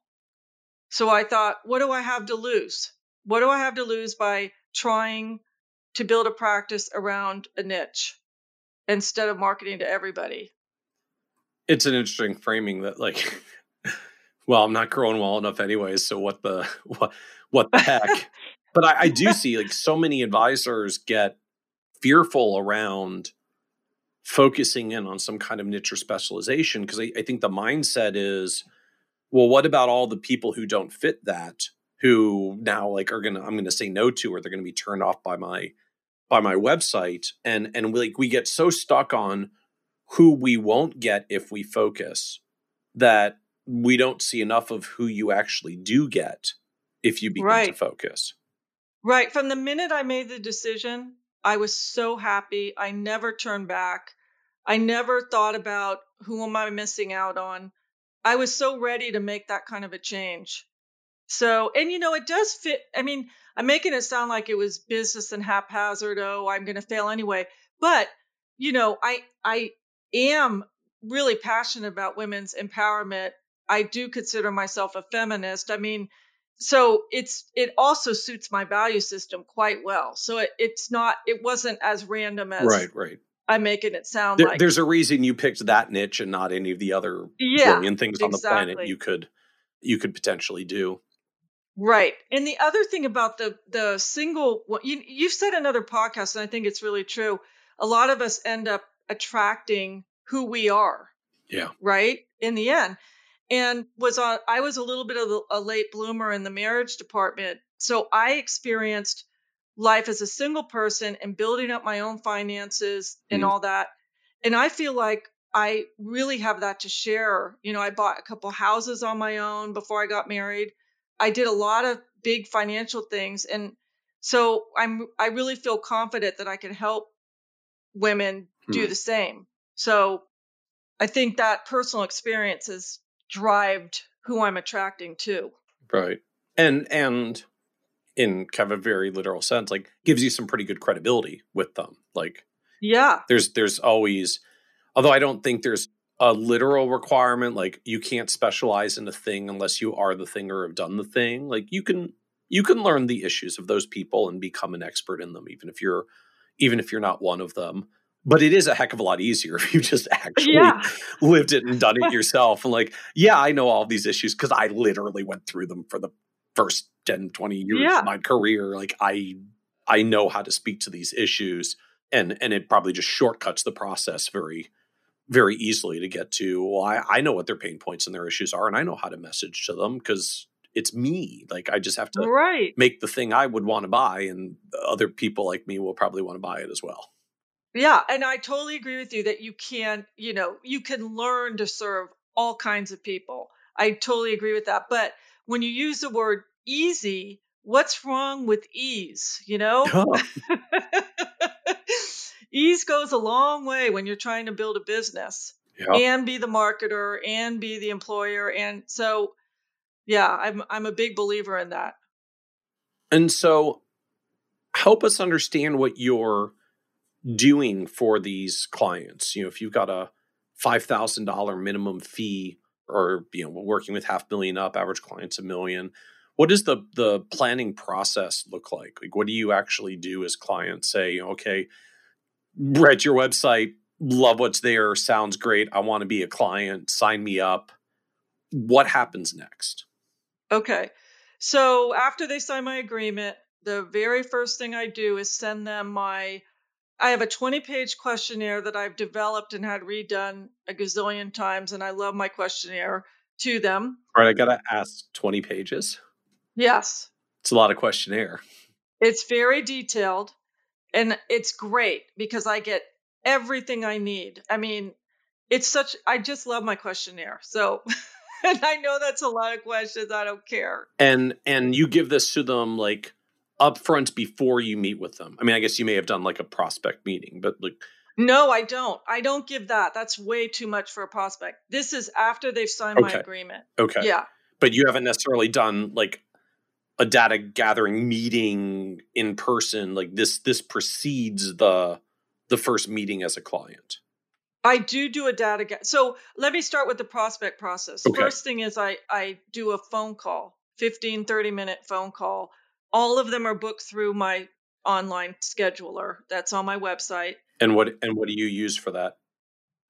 So I thought, what do I have to lose? What do I have to lose by trying to build a practice around a niche instead of marketing to everybody? It's an interesting framing that like well, I'm not growing well enough anyways, so what the what what the heck? but I, I do see like so many advisors get fearful around focusing in on some kind of niche or specialization because I, I, think the mindset is well what about all the people who don't fit that who now like are gonna i'm gonna say no to or they're gonna be turned off by my by my website. And and we, like we get so stuck on who we won't get if we focus that we don't see enough of who you actually do get if you begin right. to focus. Right from the minute i made the decision i was so happy. I never turned back. I never thought about who am i missing out on. I was so ready to make that kind of a change so, and you know, it does fit. I mean, I'm making it sound like it was business and haphazard. Oh, I'm going to fail anyway. But, you know, I, I am really passionate about women's empowerment. I do consider myself a feminist. I mean, so it's it also suits my value system quite well. So it, it's not it wasn't as random as right, right. I'm making it sound there, like. There's a reason you picked that niche and not any of the other yeah, billion things exactly. on the planet you could you could potentially do. Right. And the other thing about the the single you you've said another podcast and I think it's really true. A lot of us end up attracting who we are. Yeah. Right? In the end. And was on I was a little bit of a late bloomer in the marriage department. So I experienced life as a single person and building up my own finances and mm. all that. And I feel like I really have that to share. You know, I bought a couple houses on my own before I got married. I did a lot of big financial things and so I'm I really feel confident that I can help women hmm. do the same. So I think that personal experience has drived who I'm attracting to. Right. And and in kind of a very literal sense, like gives you some pretty good credibility with them. Like yeah. There's there's always although I don't think there's a literal requirement like you can't specialize in a thing unless you are the thing or have done the thing like you can you can learn the issues of those people and become an expert in them even if you're even if you're not one of them but it is a heck of a lot easier if you just actually yeah. lived it and done it yourself and like yeah i know all these issues because i literally went through them for the first 10 20 years yeah. of my career like i i know how to speak to these issues and and it probably just shortcuts the process very very easily to get to well I, I know what their pain points and their issues are and i know how to message to them because it's me like i just have to right. make the thing i would want to buy and other people like me will probably want to buy it as well yeah and i totally agree with you that you can you know you can learn to serve all kinds of people i totally agree with that but when you use the word easy what's wrong with ease you know oh. Ease goes a long way when you're trying to build a business yep. and be the marketer and be the employer. And so yeah i'm i'm a big believer in that. And so help us understand what you're doing for these clients. You know if you've got a $5000 minimum fee or you know working with half million up average clients a million what does the the planning process look like? Like what do you actually do as clients? Say okay read your website, love what's there, sounds great. I want to be a client, sign me up. What happens next? Okay. So after they sign my agreement, the very first thing I do is send them my I have a 20 page questionnaire that I've developed and had redone a gazillion times, and I love my questionnaire to them. All right, I got to ask 20 pages? Yes. It's a lot of questionnaire. It's very detailed and it's great because I get everything I need. I mean, it's such I just love my questionnaire. So and I know that's a lot of questions. I don't care. And and you give this to them like upfront before you meet with them. I mean, I guess you may have done like a prospect meeting, but like No, I don't. I don't give that. That's way too much for a prospect. This is after they've signed my Okay. agreement. Okay. Yeah. But you haven't necessarily done like a data gathering meeting in person. Like this this precedes the the first meeting as a client. I do do a data get. So let me start with the prospect process. Okay. First thing is I I do a phone call, 15 30 minute phone call. All of them are booked through my online scheduler that's on my website. And what and what do you use for that?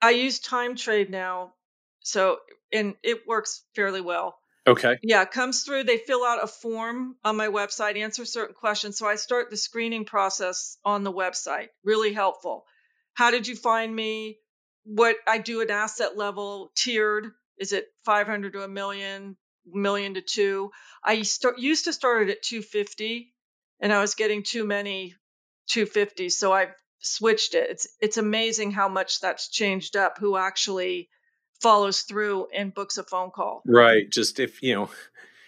I use TimeTrade now. So and it works fairly well. Okay. Yeah, comes through. They fill out a form on my website, answer certain questions. So I start the screening process on the website. Really helpful. How did you find me? What I do at asset level tiered. Is it 500 to a million, million to two? I start, used to start it at 250 and I was getting too many 250. So I've switched it. It's, it's amazing how much that's changed up, who actually follows through and books a phone call. Right. Just if you know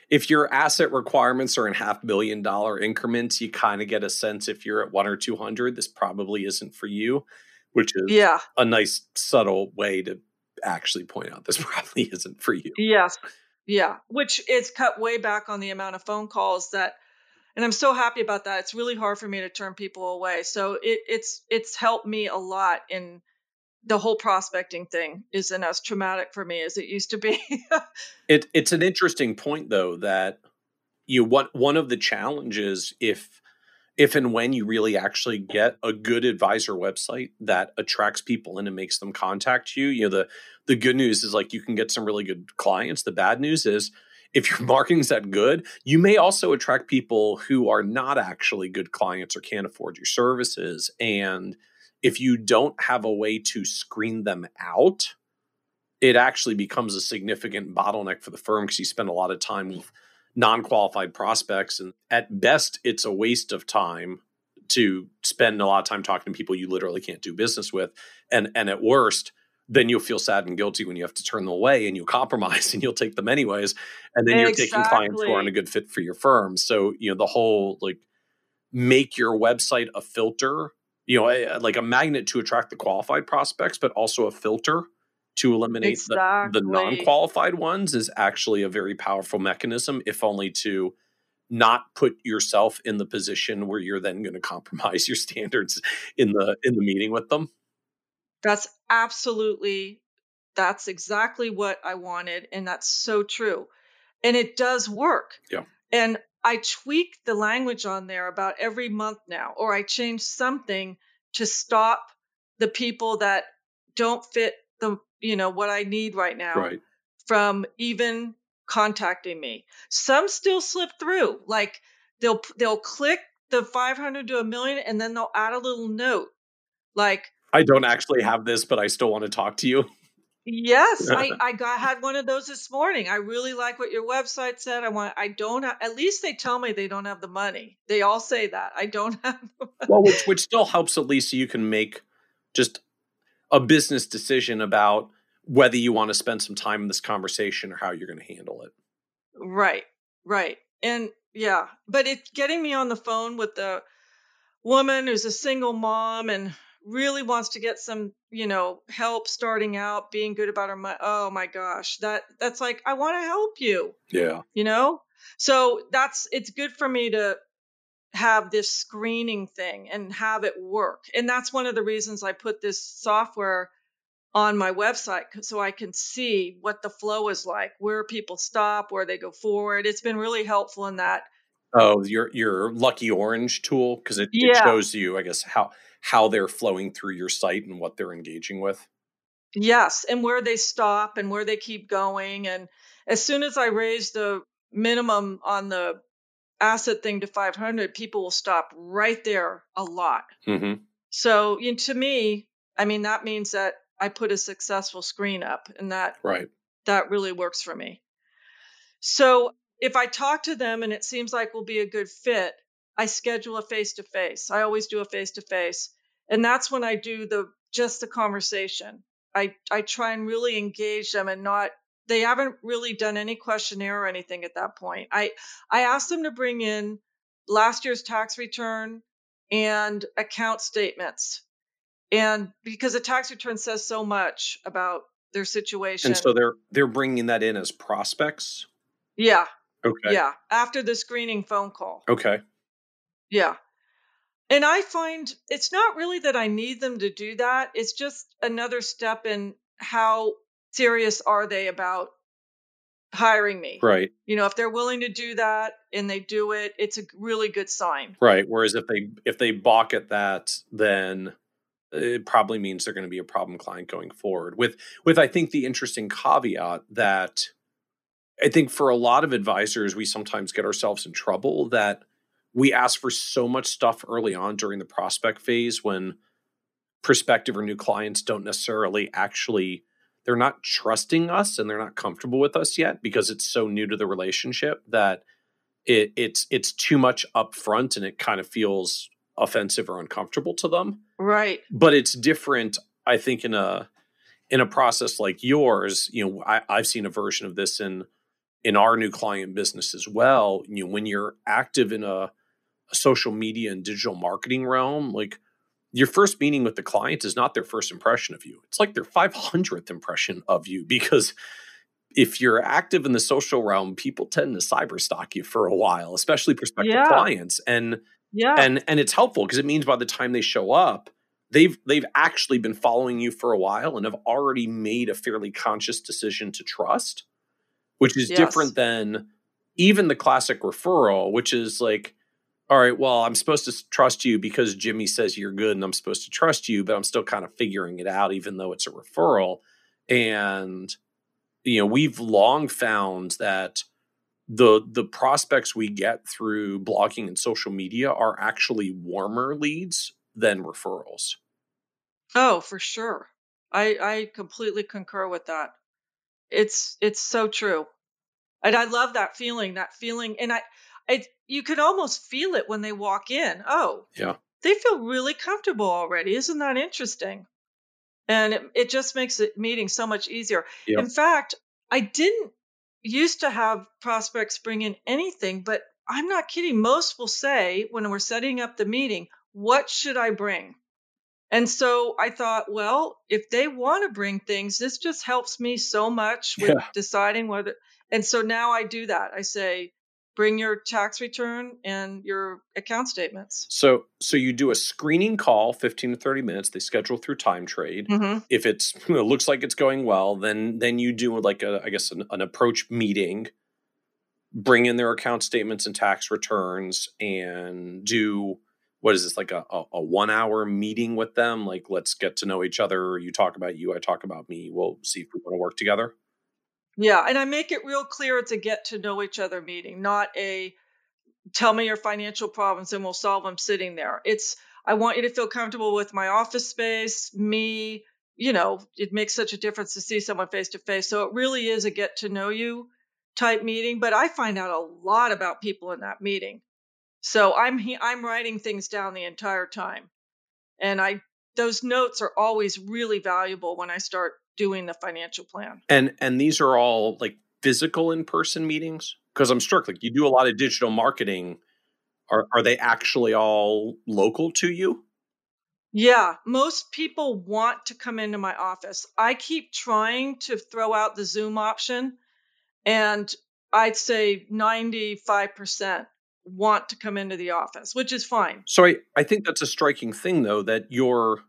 if your asset requirements are in half billion dollar increments, you kind of get a sense if you're at one or two hundred, this probably isn't for you, which is Yeah. a nice subtle way to actually point out this probably isn't for you. Yes. Yeah. Which is cut way back on the amount of phone calls that and I'm so happy about that. It's really hard for me to turn people away. So it, it's it's helped me a lot in the whole prospecting thing isn't as traumatic for me as it used to be. It it's an interesting point though that you what one of the challenges if if and when you really actually get a good advisor website that attracts people in and makes them contact you, you know the the good news is like you can get some really good clients. The bad news is if your marketing's that good, you may also attract people who are not actually good clients or can't afford your services. And if you don't have a way to screen them out, it actually becomes a significant bottleneck for the firm because you spend a lot of time with non-qualified prospects and at best it's a waste of time to spend a lot of time talking to people you literally can't do business with and and at worst then you'll feel sad and guilty when you have to turn them away and you'll compromise and you'll take them anyways and then you're taking clients who aren't a good fit for your firm. So you know the whole like make your website a filter you know a- like a magnet to attract the qualified prospects but also a filter to eliminate the, the non-qualified ones is actually a very powerful mechanism if only to not put yourself in the position where you're then going to compromise your standards in the in the meeting with them That's absolutely that's exactly what I wanted and that's so true. And it does work. Yeah. And I tweak the language on there about every month now or I change something to stop the people that don't fit the you know what I need right now right from even contacting me. Some still slip through. Like they'll they'll click the 500 to a million and then they'll add a little note like i don't actually have this but i still want to talk to you Yes, I I got had one of those this morning. I really like what your website said. I want I don't have, at least they tell me they don't have the money. They all say that. I don't have the money. well which which still helps at least so you can make just a business decision about whether you want to spend some time in this conversation or how you're going to handle it Right. Right. And yeah, but it's getting me on the phone with the woman who's a single mom and really wants to get some, you know, help starting out, being good about her money. Oh my gosh. That that's like I want to help you. yeah you know so that's it's good for me to have this screening thing and have it work and that's one of the reasons i put this software on my website so i can see what the flow is like where people stop where they go forward it's been really helpful in that Oh, your your lucky orange tool because it, it shows you, I guess, how how they're flowing through your site and what they're engaging with. yes and where they stop and where they keep going and as soon as i raise the minimum on the asset thing to 500 people will stop right there a lot hmm So, you know, to me, I mean, that means that I put a successful screen up, and that Right. that really works for me. So, if I talk to them and it seems like we'll be a good fit, I schedule a face to face. I always do a face to face, and that's when I do the just the conversation. I I try and really engage them and not. They haven't really done any questionnaire or anything at that point. I I asked them to bring in last year's tax return and account statements And because a tax return says so much about their situation. And so they're they're bringing that in as prospects. Yeah. Okay. Yeah. After the screening phone call. Okay. Yeah. And I find it's not really that I need them to do that. It's just another step in how serious are they about hiring me. Right. You know, if they're willing to do that and they do it, it's a really good sign. Right. Whereas if they if they balk at that, then it probably means they're going to be a problem client going forward. With with I think the interesting caveat that I think for a lot of advisors we sometimes get ourselves in trouble that we ask for so much stuff early on during the prospect phase when prospective or new clients don't necessarily actually they're not trusting us and they're not comfortable with us yet because it's so new to the relationship that it, it's it's too much upfront and it kind of feels offensive or uncomfortable to them. Right. But it's different, I think, in a in a process like yours. You know, I, I've seen a version of this in in our new client business as well. You know, when you're active in a, a social media and digital marketing realm, like your first meeting with the client is not their first impression of you. It's like their 500th impression of you because if you're active in the social realm, people tend to cyber stalk you for a while, especially prospective Yeah. clients. And Yeah. and and it's helpful because it means by the time they show up, they've they've actually been following you for a while and have already made a fairly conscious decision to trust, which is Yes. different than even the classic referral, which is like, all right, well, I'm supposed to trust you because Jimmy says you're good and I'm supposed to trust you, but I'm still kind of figuring it out, even though it's a referral. And you know, we've long found that the the prospects we get through blogging and social media are actually warmer leads than referrals. Oh, for sure. I I completely concur with that. It's it's so true. And I love that feeling, that feeling and I I you can almost feel it when they walk in. Oh, Yeah. they feel really comfortable already. Isn't that interesting? And it, it just makes the meeting so much easier. Yep. In fact, I didn't used to have prospects bring in anything, but I'm not kidding. Most will say when we're setting up the meeting, what should I bring? And so I thought, well, if they want to bring things, this just helps me so much with Yeah. deciding whether. And so now I do that. I say, bring your tax return and your account statements. So so you do a screening call, 15 to 30 minutes. They schedule through TimeTrade. hmm If it's it looks like it's going well, then then you do like a I guess an, an approach meeting, bring in their account statements and tax returns, and do what is this like a, a, a one hour meeting with them? Like let's get to know each other. You talk about you, I talk about me. We'll see if we want to work together. Yeah. And I make it real clear it's a get to know each other meeting, not a tell me your financial problems and we'll solve them sitting there. It's, I want you to feel comfortable with my office space, me. You know, it makes such a difference to see someone face to face. So it really is a get to know you type meeting. But I find out a lot about people in that meeting. So I'm I'm writing things down the entire time, and I those notes are always really valuable when I start doing the financial plan. And and these are all like physical in person meetings because I'm struck like you do a lot of digital marketing. Are are they actually all local to you? Yeah, most people want to come into my office. I keep trying to throw out the Zoom option, and I'd say 95% want to come into the office, which is fine. So I, I think that's a striking thing though that you're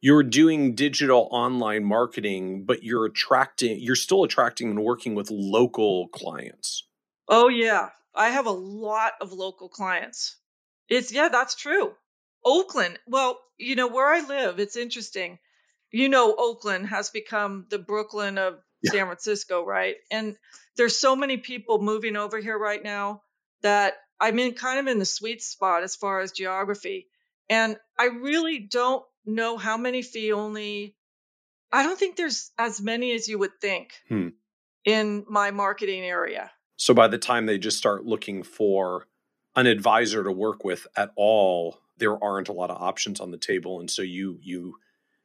you're doing digital online marketing, but you're attracting you're still attracting and working with local clients. Oh, yeah. I have a lot of local clients. It's, yeah, that's true. Oakland, well, you know, where I live, it's interesting. You know, Oakland has become the Brooklyn of Yeah. San Francisco, right? And there's so many people moving over here right now that I'm in kind of in the sweet spot as far as geography. And I really don't know how many fee only, I don't think there's as many as you would think Hmm. in my marketing area. So by the time they just start looking for an advisor to work with at all, there aren't a lot of options on the table. And so you you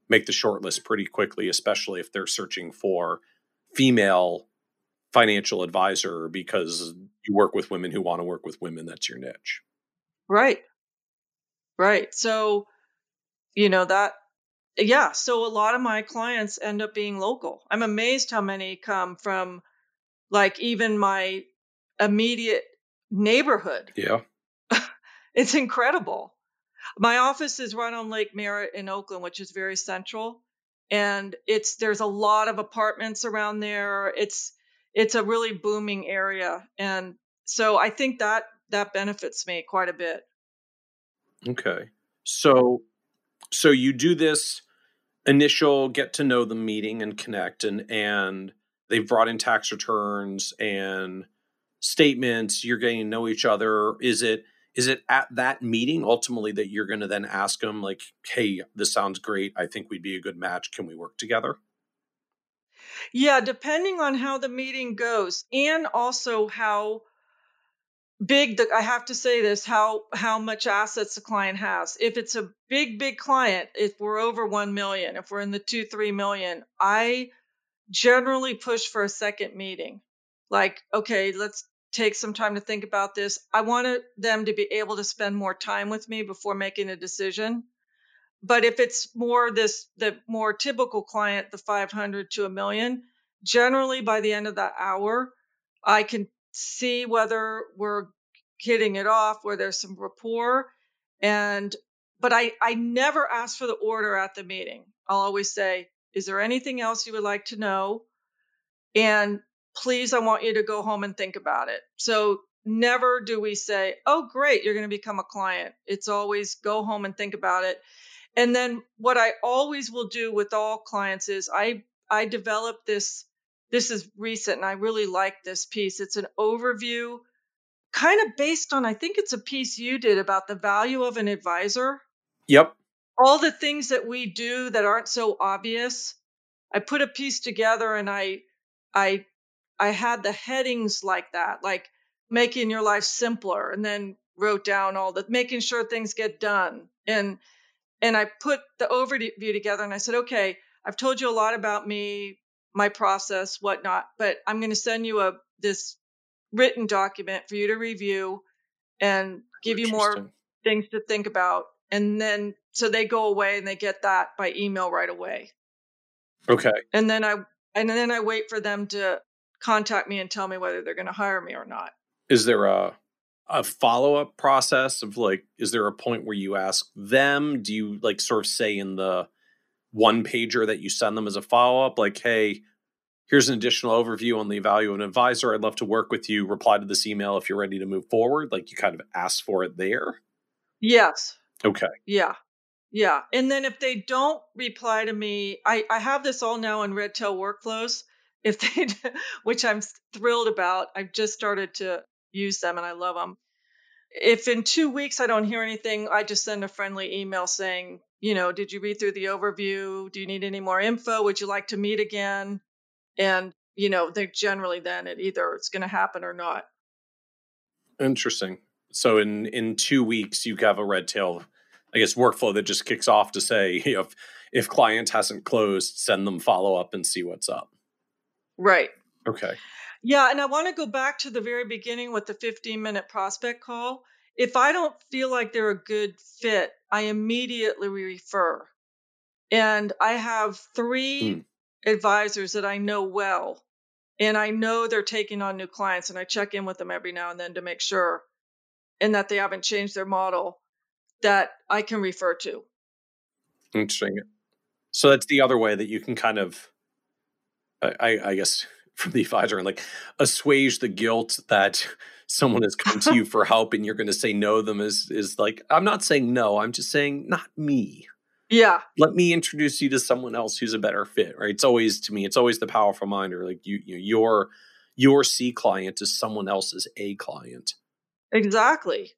make the short list pretty quickly, especially if they're searching for female financial advisor because you work with women who want to work with women. That's your niche. Right. Right. So, you know, that yeah, so a lot of my clients end up being local. I'm amazed how many come from like even my immediate neighborhood. Yeah. it's incredible. My office is right on Lake Merritt in Oakland, which is very central. And it's there's a lot of apartments around there. It's it's a really booming area. And so I think that that benefits me quite a bit. Okay. So so you do this initial get to know the meeting and connect and and they've brought in tax returns and statements you're getting to know each other. Is it is it at that meeting ultimately that you're going to then ask them like hey this sounds great. I think we'd be a good match. Can we work together? Yeah depending on how the meeting goes and also how big i have to say this how how much assets the client has. If it's a big big client if we're over 1 million if we're in the 2 3 million i generally push for a second meeting. Like okay let's take some time to think about this. I wanted them to be able to spend more time with me before making a decision. But if it's more this the more typical client the 500 to a million generally by the end of that hour i can see whether we're hitting it off, where there's some rapport. And but I I never ask for the order at the meeting. I'll always say, "Is there anything else you would like to know?" And please, I want you to go home and think about it. So never do we say, "Oh, great, you're going to become a client." It's always go home and think about it. And then what I always will do with all clients is I I develop this this is recent and I really like this piece. It's an overview, kind of based on, I think it's a piece you did about the value of an advisor. Yep. All the things that we do that aren't so obvious. I put a piece together and I, I, I had the headings like that, like making your life simpler, and then wrote down all the making sure things get done. And, and I put the overview together and I said, okay, I've told you a lot about me, my process, whatnot. But I'm going to send you a this written document for you to review and give you more things to think about. And then so they go away and they get that by email right away. Okay. And then I and then I wait for them to contact me and tell me whether they're going to hire me or not. Is there a a follow up process of like is there a point where you ask them do you like sort of say in the one pager that you send them as a follow up, like, hey, here's an additional overview on the value of an advisor. I'd love to work with you. Reply to this email if you're ready to move forward. Like you kind of ask for it there. Yes. Okay. Yeah. Yeah. And then if they don't reply to me, I, I have this all now in Redtail workflows. If they, which I'm thrilled about, I've just started to use them and I love them. If in two weeks I don't hear anything, I just send a friendly email saying, you know, did you read through the overview? Do you need any more info? Would you like to meet again? And, you know, they generally then it either it's going to happen or not. Interesting. So in in 2 weeks you have a Redtail I guess workflow that just kicks off to say if if client hasn't closed, send them follow up and see what's up. Right. Okay. Yeah, and I want to go back to the very beginning with the 15 minute prospect call if I don't feel like they're a good fit, I immediately refer. And I have three mm. advisors that I know well, and I know they're taking on new clients, and I check in with them every now and then to make sure and that they haven't changed their model that I can refer to. Interesting. So that's the other way that you can kind of, I, I guess, from the advisor and like assuage the guilt that someone has come to you for help and you're going to say no them is is like i'm not saying no i'm just saying not me. Yeah. Let me introduce you to someone else who's a better fit right? It's always to me it's always the powerful mind or like you, you your your c client is someone else's a client. Exactly.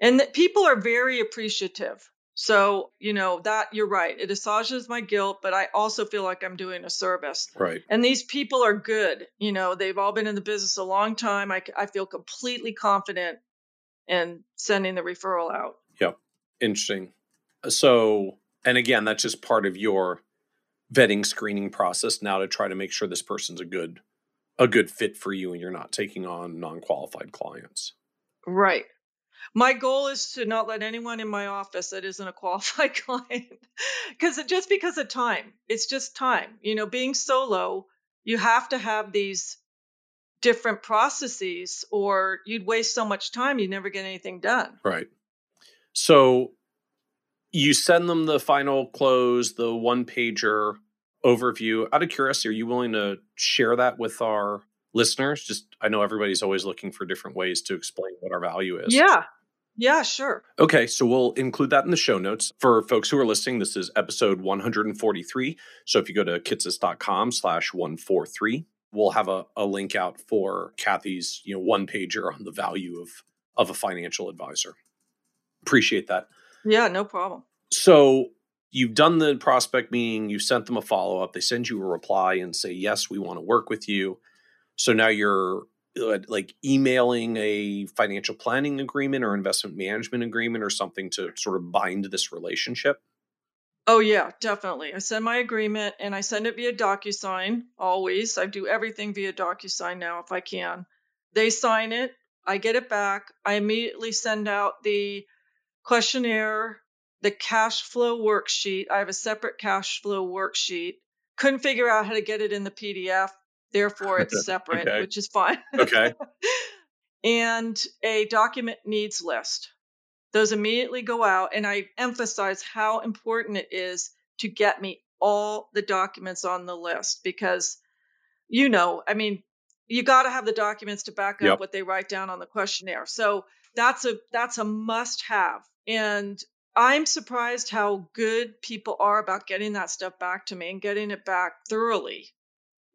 And that people are very appreciative so, you know, that you're right. It assuages my guilt, but I also feel like I'm doing a service. Right. And these people are good. You know, they've all been in the business a long time. I, I feel completely confident in sending the referral out. Yep. Interesting. Uh, so, and again, that's just part of your vetting screening process now to try to make sure this person's a good a good fit for you and you're not taking on non-qualified clients. Right. My goal is to not let anyone in my office that isn't a qualified client because just because of time. It's just time. You know, being solo, you have to have these different processes or you'd waste so much time you'd never get anything done. Right. So you send them the final close, the one pager overview. Out of curiosity, are you willing to share that with our listeners? Just I know everybody's always looking for different ways to explain what our value is. Yeah. Yeah, sure. Okay, so we'll include that in the show notes. For folks who are listening, this is episode 143. So if you go to kitces.com slash 143, we'll have a, a link out for Kathy's, you know, one pager on the value of of a financial advisor. Appreciate that. Yeah, no problem. So you've done the prospect meeting, you sent them a follow up, they send you a reply and say, Yes, we want to work with you. So now you're Uh, like emailing a financial planning agreement or investment management agreement or something to sort of bind this relationship. Oh yeah, definitely. I send my agreement and I send it via DocuSign always. I do everything via DocuSign now if I can. They sign it, I get it back. I immediately send out the questionnaire, the cash flow worksheet. I have a separate cash flow worksheet. Couldn't figure out how to get it in the PDF, therefore it's separate, Okay. which is fine. Okay. and a document needs list. Those immediately go out, and I emphasize how important it is to get me all the documents on the list because, you know, I mean, you got to have the documents to back up Yep. what they write down on the questionnaire. So that's a that's a must have. And I'm surprised how good people are about getting that stuff back to me and getting it back thoroughly.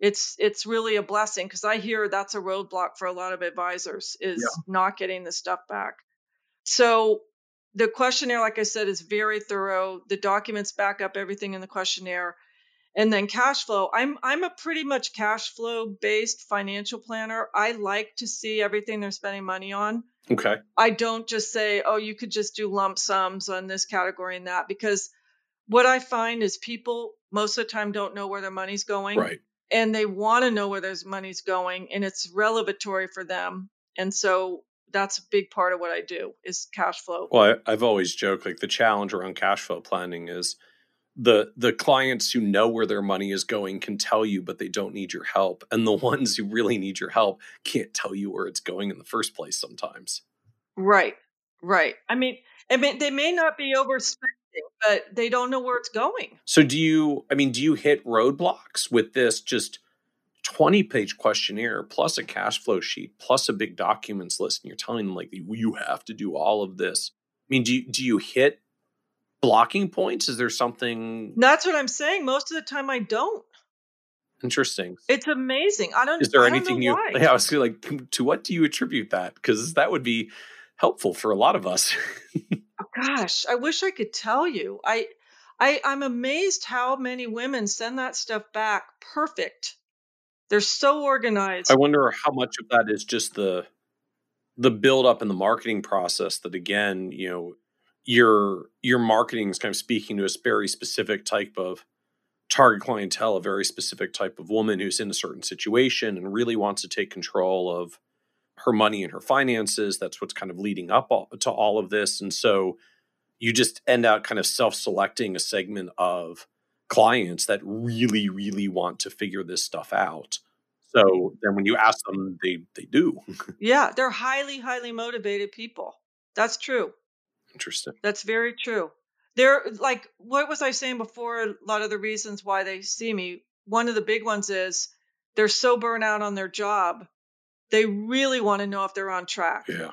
It's it's really a blessing because I hear that's a roadblock for a lot of advisors is not getting the stuff back. So the questionnaire, like I said, is very thorough. The documents back up everything in the questionnaire. And then cash flow. I'm I'm a pretty much cash flow based financial planner. I like to see everything they're spending money on. Okay. I don't just say, oh, you could just do lump sums on this category and that because what I find is people most of the time don't know where their money's going Right. And they want to know where those money's going and it's revelatory for them. And so that's a big part of what I do is cash flow. Well, I, I've always joked like the challenge around cash flow planning is the the clients who know where their money is going can tell you, but they don't need your help, and the ones who really need your help can't tell you where it's going in the first place. Sometimes. Right. Right. I mean, I mean they may not be overspending, but they don't know where it's going. So do you? I mean, do you hit roadblocks with this just twenty page questionnaire plus a cash flow sheet plus a big documents list, and you're telling them like you have to do all of this? I mean, do you, do you hit blocking points? Is there something That's what I'm saying. Most of the time I don't. interesting? It's amazing. I don't Is there I anything you? why. Yeah, I was like, to what do you attribute that? Because that would be helpful for a lot of us. Gosh, I wish I could tell you. I I I'm amazed how many women send that stuff back perfect. They're so organized. I wonder how much of that is just the the build up in the marketing process. That again, you know, your your marketing is kind of speaking to a very specific type of target clientele, a very specific type of woman who's in a certain situation and really wants to take control of her money and her finances. That's what's kind of leading up all, to all of this. And so you just end out kind of self selecting a segment of clients that really, really want to figure this stuff out. So then when you ask them, they, they do. yeah, they're highly highly motivated people. That's true. Interesting. That's very true. They're like, what was I saying before? A lot of the reasons why they see me. One of the big ones is they're so burnt out on their job. They really want to know if they're on track. Yeah.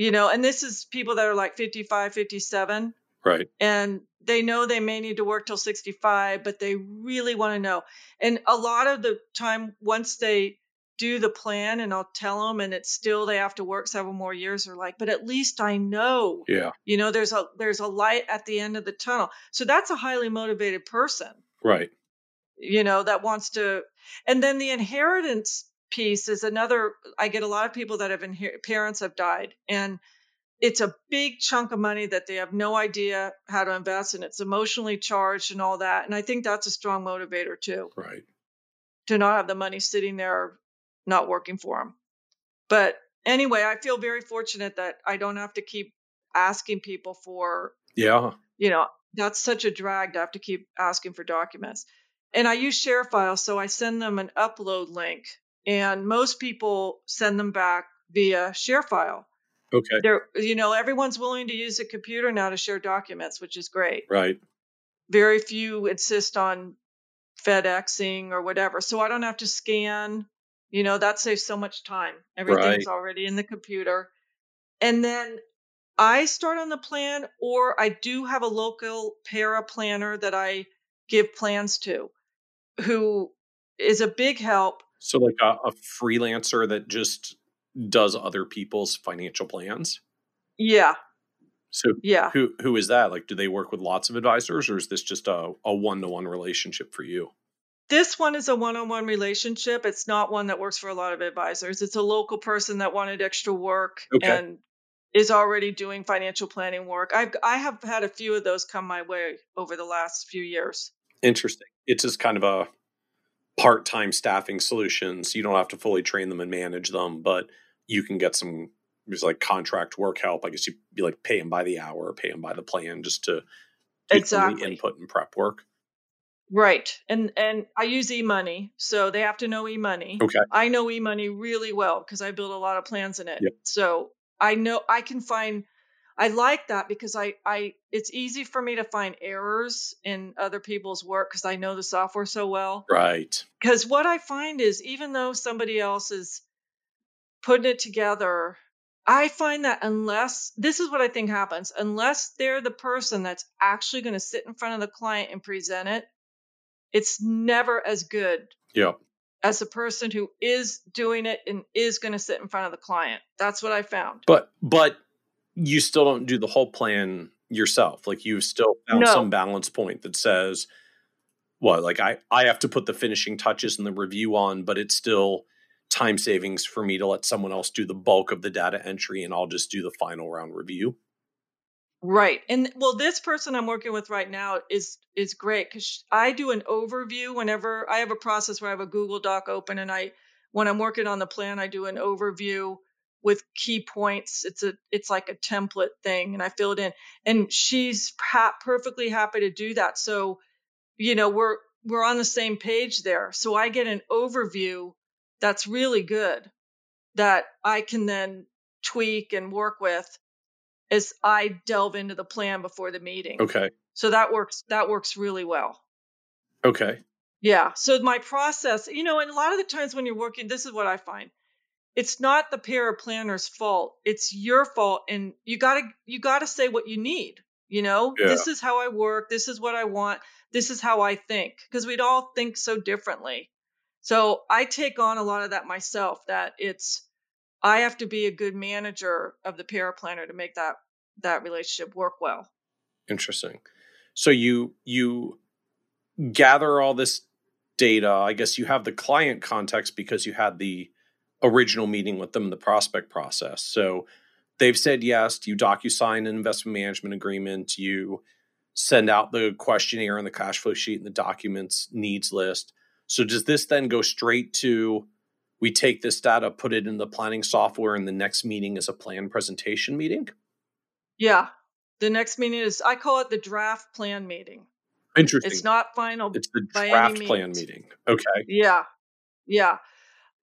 You know, and this is people that are like 55, 57, Right. and they know they may need to work till 65, but they really want to know. And a lot of the time, once they do the plan and I'll tell them, and it's still they have to work several more years, they're like, but at least I know Yeah. you know there's a there's a light at the end of the tunnel so that's a highly motivated person Right. you know that wants to and then the inheritance piece is another i get a lot of people that have inher- parents have died and it's a big chunk of money that they have no idea how to invest and it's emotionally charged and all that and i think that's a strong motivator too Right. to not have the money sitting there not working for them but anyway, I feel very fortunate that I don't have to keep asking people for, Yeah. you know, that's such a drag to have to keep asking for documents. And I use ShareFile, so I send them an upload link, and most people send them back via ShareFile. Okay. They're, you know, everyone's willing to use a computer now to share documents, which is great. Right. Very few insist on FedExing or whatever. So I don't have to scan. You know, that saves so much time. Everything's Right. already in the computer. And then I start on the plan, or I do have a local para planner that I give plans to who is a big help. So like a, a freelancer that just does other people's financial plans. Yeah. So Yeah. who who is that? Like do they work with lots of advisors or is this just a, a one-to-one relationship for you? This one is a one on one relationship. It's not one that works for a lot of advisors. It's a local person that wanted extra work Okay. and is already doing financial planning work. I've I have had a few of those come my way over the last few years. Interesting. It's just kind of a part-time staffing solutions. You don't have to fully train them and manage them, but you can get some there's like contract work help. I guess you'd be like pay them by the hour or pay them by the plan just to Exactly. input and prep work. Right. And and I use eMoney, so they have to know eMoney. Okay. I know eMoney really well because I build a lot of plans in it. Yep. So I know I can find I like that because I I it's easy for me to find errors in other people's work because I know the software so well. Right. Because what I find is even though somebody else is putting it together, I find that unless this is what I think happens, unless they're the person that's actually going to sit in front of the client and present it, it's never as good Yeah. as the person who is doing it and is going to sit in front of the client. That's what I found. But but you still don't do the whole plan yourself. Like you've still found No. some balance point that says, well, like I I have to put the finishing touches and the review on, but it's still time savings for me to let someone else do the bulk of the data entry and I'll just do the final round review. Right. And well, this person I'm working with right now is is great because I do an overview whenever I have a process where I have a Google Doc open and I when I'm working on the plan, I do an overview with key points. It's a it's like a template thing and I fill it in. And she's ha- perfectly happy to do that. So, you know, we're we're on the same page there. So I get an overview that's really good that I can then tweak and work with as I delve into the plan before the meeting. Okay. So that works that works really well. Okay. Yeah. So my process, you know, and a lot of the times when you're working, this is what I find. It's not the para planner's fault. It's your fault and you got to you got to say what you need, you know? Yeah. This is how I work, this is what I want, this is how I think because we'd all think so differently. So I take on a lot of that myself that it's I have to be a good manager of the para planner to make that that relationship work well. Interesting. So you you gather all this data. I guess you have the client context because you had the original meeting with them in the prospect process. So they've said yes. You DocuSign an investment management agreement. You send out the questionnaire and the cash flow sheet and the documents needs list. So does this then go straight to we take this data, put it in the planning software, and the next meeting is a plan presentation meeting? Yeah. The next meeting is I call it the draft plan meeting. Interesting. It's not final It's the draft plan meeting. Okay. Yeah. Yeah.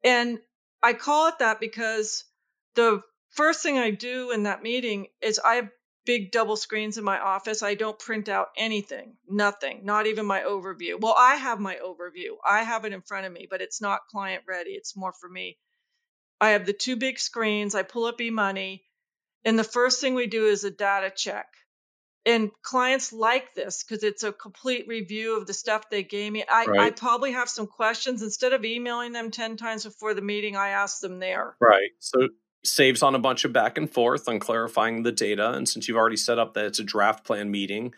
And I call it that because the first thing I do in that meeting is I have big double screens in my office. I don't print out anything, nothing, not even my overview. Well, I have my overview, I have it in front of me, but it's not client ready. It's more for me. I have the two big screens. I pull up eMoney, and the first thing we do is a data check. And clients like this because it's a complete review of the stuff they gave me. I, I probably have some questions. Instead of emailing them 10 times before the meeting, I ask them there. Right. So saves on a bunch of back and forth on clarifying the data. And since you've already set up that it's a draft plan meeting,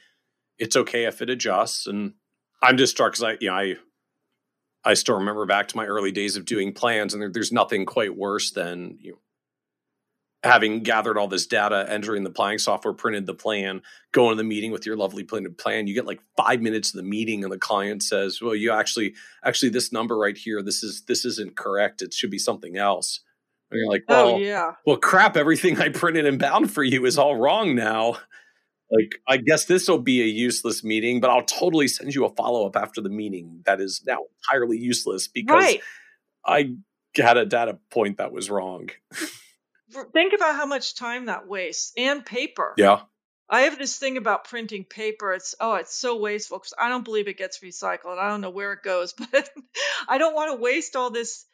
it's okay if it adjusts. And I'm just struck because I, you know, I, I still remember back to my early days of doing plans, and there, there's nothing quite worse than you know, having gathered all this data, entering the planning software, printed the plan, going to the meeting with your lovely printed plan. You get like five minutes of the meeting, and the client says, "Well, you actually, actually, this number right here, this is this isn't correct. It should be something else." And you're like, Oh, well, yeah. well, crap, everything I printed and bound for you is all wrong now. Like, I guess this will be a useless meeting, but I'll totally send you a follow up after the meeting that is now entirely useless because Right. I had a data point that was wrong. Think about how much time that wastes and paper. Yeah. I have this thing about printing paper. It's oh, it's so wasteful because I don't believe it gets recycled. I don't know where it goes, but I don't want to waste all this.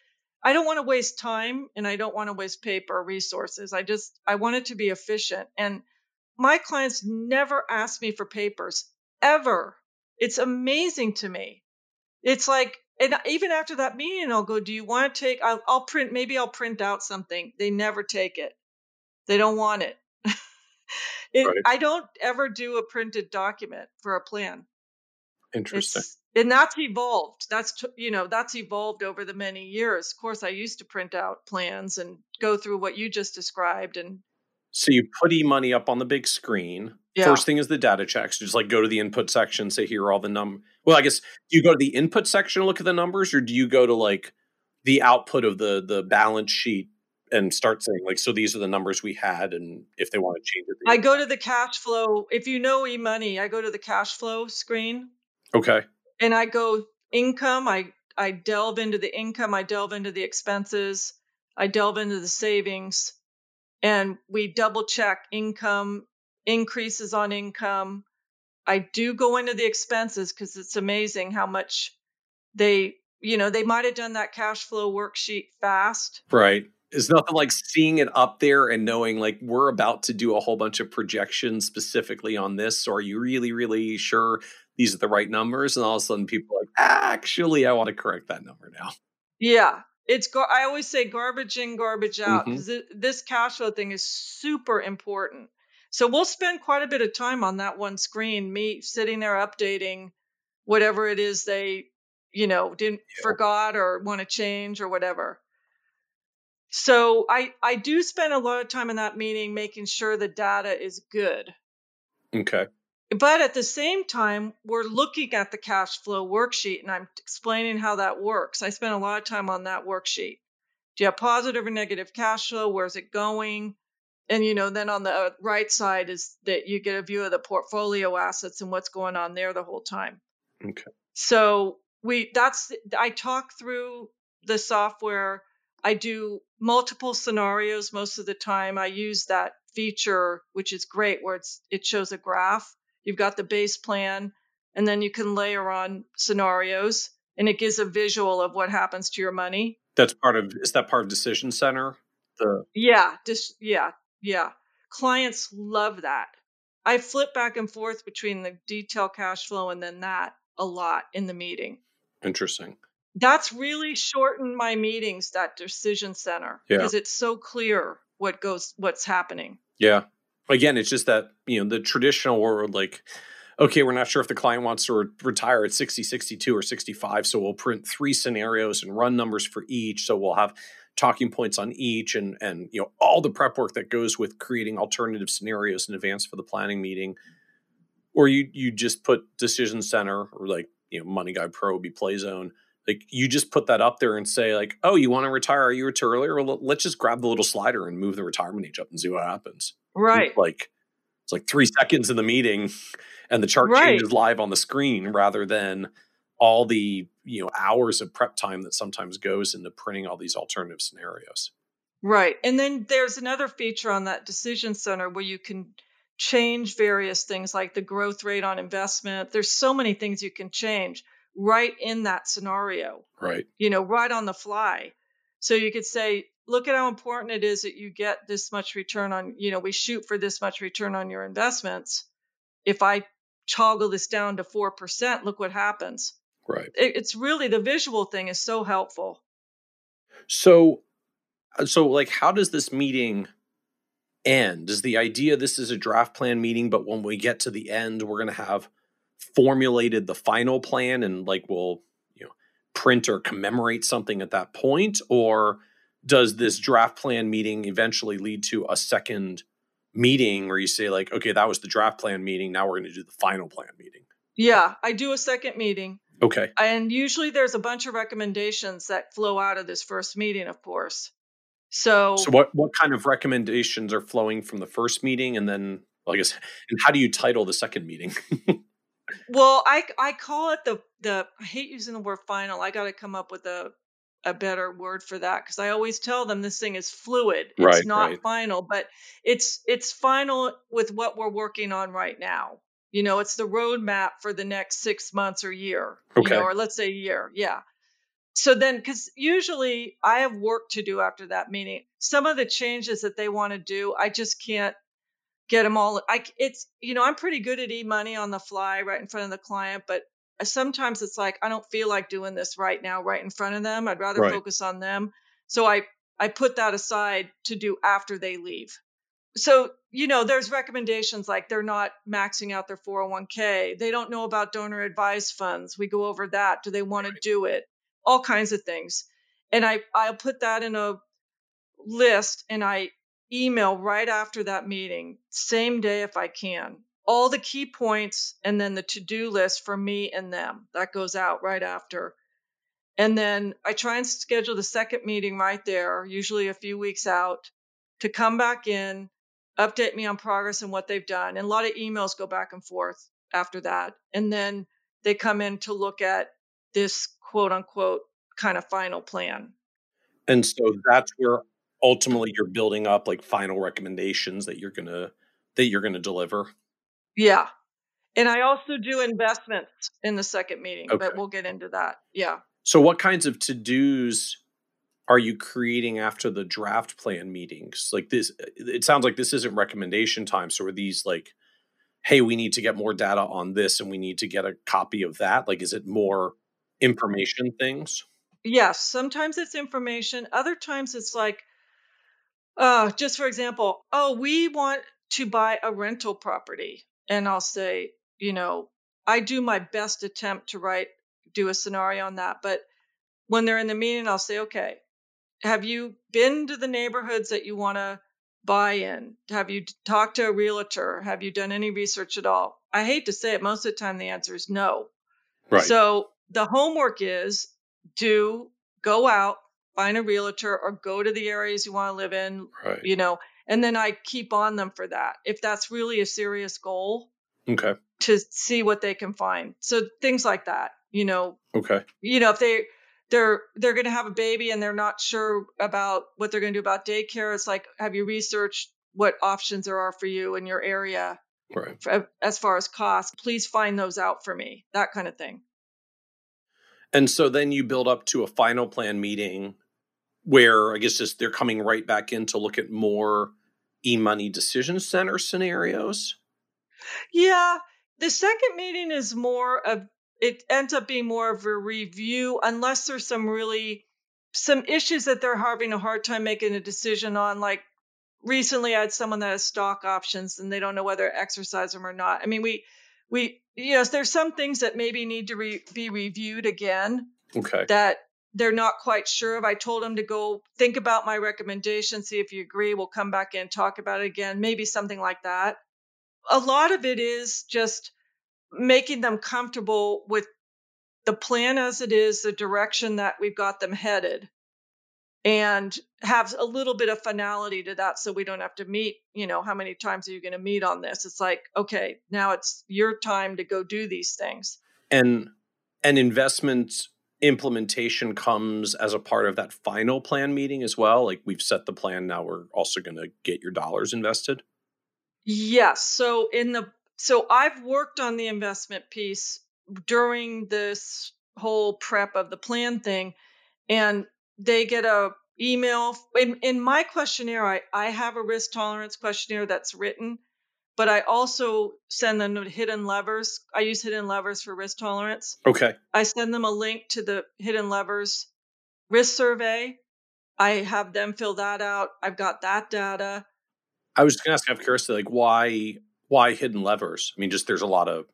I don't want to waste time and I don't want to waste paper resources. I just I want it to be efficient. And my clients never ask me for papers ever. It's amazing to me. It's like and even after that meeting, I'll go, "Do you want to take? I'll, I'll print. Maybe I'll print out something." They never take it. They don't want it. it Right. I don't ever do a printed document for a plan. Interesting. It's and that's evolved. That's you know that's evolved over the many years. Of course, I used to print out plans and go through what you just described, and So you put eMoney up on the big screen. Yeah. First thing is the data checks. Just like go to the input section, say here are all the num. Well, I guess do you go to the input section and look at the numbers, or do you go to like the output of the the balance sheet and start saying like, so these are the numbers we had, and if they want to change it, I go to the cash flow. If you know eMoney, I go to the cash flow screen okay, and I go income. I I delve into the income. I delve into the expenses. I delve into the savings, and we double check income increases on income. I do go into the expenses because it's amazing how much they, you know, they might have done that cash flow worksheet fast. right. It's nothing like seeing it up there and knowing like we're about to do a whole bunch of projections specifically on this. So are you really, really sure these are the right numbers? And all of a sudden people are like, actually, I want to correct that number now. Yeah. It's gar- I always say garbage in, garbage out mm-hmm. because this cash flow thing is super important. So we'll spend quite a bit of time on that one screen, me sitting there updating whatever it is they, you know, didn't forgot or want to change or whatever. So I I do spend a lot of time in that meeting making sure the data is good. Okay. But at the same time, we're looking at the cash flow worksheet and I'm explaining how that works. I spent a lot of time on that worksheet. Do you have positive or negative cash flow? Where's it going? And you know, then on the uh, right side is that you get a view of the portfolio assets and what's going on there the whole time. Okay. So we that's I talk through the software. I do multiple scenarios most of the time. I use that feature, which is great, where it's it shows a graph. You've got the base plan, and then you can layer on scenarios, and it gives a visual of what happens to your money. That's part of is that part of Decision Center? The Yeah, just yeah, yeah. Clients love that. I flip back and forth between the detail cash flow and then that a lot in the meeting. interesting. That's really shortened my meetings, that decision center, Yeah. because it's so clear what goes what's happening. Yeah. Again, it's just that, you know, the traditional world, like, okay, we're not sure if the client wants to re- retire at 60, 62, or 65. So we'll print three scenarios and run numbers for each. So we'll have talking points on each and and you know all the prep work that goes with creating alternative scenarios in advance for the planning meeting. Or you you just put decision center or like, you know, MoneyGuidePro would be play zone. Like you just put that up there and say, like, oh, you want to retire a year or earlier? Well, let's just grab the little slider and move the retirement age up and see what happens Right. like it's like three seconds in the meeting and the chart Right. changes live on the screen rather than all the you know hours of prep time that sometimes goes into printing all these alternative scenarios Right. And then there's another feature on that decision center where you can change various things like the growth rate on investment. There's so many things you can change right in that scenario. right you know, right on the fly. So you could say, look at how important it is that you get this much return on, you know, we shoot for this much return on your investments. If I toggle this down to 4%, look what happens. right It, it's really the visual thing is so helpful. so uh, so like how does this meeting end is the idea this is a draft plan meeting but when we get to the end we're going to have formulated the final plan and like we'll print or commemorate something at that point or does this draft plan meeting eventually lead to a second meeting where you say like okay that was the draft plan meeting now we're going to do the final plan meeting Yeah, I do a second meeting. okay And usually there's a bunch of recommendations that flow out of this first meeting, of course. So, So what what kind of recommendations are flowing from the first meeting and then well, I guess and how do you title the second meeting? well, I I call it the the I hate using the word final. I got to come up with a a better word for that because I always tell them this thing is fluid. It's Right, not right. final, but it's it's final with what we're working on right now. You know, it's the roadmap for the next six months or year. You Okay. know, or let's say a year. Yeah. So then, because usually I have work to do after that meeting. Some of the changes that they want to do, I just can't get them all. I it's you know I'm pretty good at e money on the fly right in front of the client, but uh, sometimes it's like I don't feel like doing this right now right in front of them. I'd rather Right. focus on them. So I I put that aside to do after they leave. So you know there's recommendations like they're not maxing out their 401k. They don't know about donor advised funds. We go over that. Do they want to do it? All kinds of things. And I I'll put that in a list and I email right after that meeting, same day if I can. All the key points and then the to do list for me and them. That goes out right after. And then I try and schedule the second meeting right there, usually a few weeks out, to come back in, update me on progress and what they've done. And a lot of emails go back and forth after that. And then they come in to look at this quote unquote kind of final plan. and so that's where ultimately you're building up like final recommendations that you're gonna that you're gonna deliver. Yeah. And I also do investments in the second meeting, Okay. but we'll get into that. Yeah. So what kinds of to-dos are you creating after the draft plan meetings? Like this uh, it sounds like this isn't recommendation time. So are these like, hey, we need to get more data on this and we need to get a copy of that? Like is it more information things? Yes. Sometimes it's information. Other times it's like, uh, just for example, oh, we want to buy a rental property. And I'll say, you know, I do my best attempt to write, do a scenario on that. But when they're in the meeting, I'll say, okay, have you been to the neighborhoods that you want to buy in? Have you talked to a realtor? Have you done any research at all? I hate to say it, most of the time the answer is no. Right. So the homework is do go out, find a realtor, or go to the areas you want to live in, right. you know, and then I keep on them for that. If that's really a serious goal, Okay. to see what they can find. So things like that, you know, Okay. you know, if they they're they're going to have a baby and they're not sure about what they're going to do about daycare, it's like, have you researched what options there are for you in your area Right. for, as far as cost? Please find those out for me. That kind of thing. And so then you build up to a final plan meeting where I guess just they're coming right back in to look at more eMoney decision center scenarios. Yeah, the second meeting is more of it ends up being more of a review unless there's some really some issues that they're having a hard time making a decision on like recently I had someone that has stock options and they don't know whether to exercise them or not. I mean, we we yes, there's some things that maybe need to re- be reviewed again Okay. that they're not quite sure of. I told them to go think about my recommendation, see if you agree. We'll come back in, talk about it again, maybe something like that. A lot of it is just making them comfortable with the plan as it is, the direction that we've got them headed, and have a little bit of finality to that so we don't have to meet, you know, how many times are you going to meet on this? It's like, okay, now it's your time to go do these things. And and investment implementation comes as a part of that final plan meeting as well. Like we've set the plan, now we're also going to get your dollars invested. Yes. So in the so I've worked on the investment piece during this whole prep of the plan thing and they get a email in, in my questionnaire I, I have a risk tolerance questionnaire that's written but i also send them HiddenLevers i use HiddenLevers for risk tolerance Okay. i send them a link to the HiddenLevers risk survey i have them fill that out i've got that data I was just going to ask out of curiosity, like why why HiddenLevers? I mean, just there's a lot of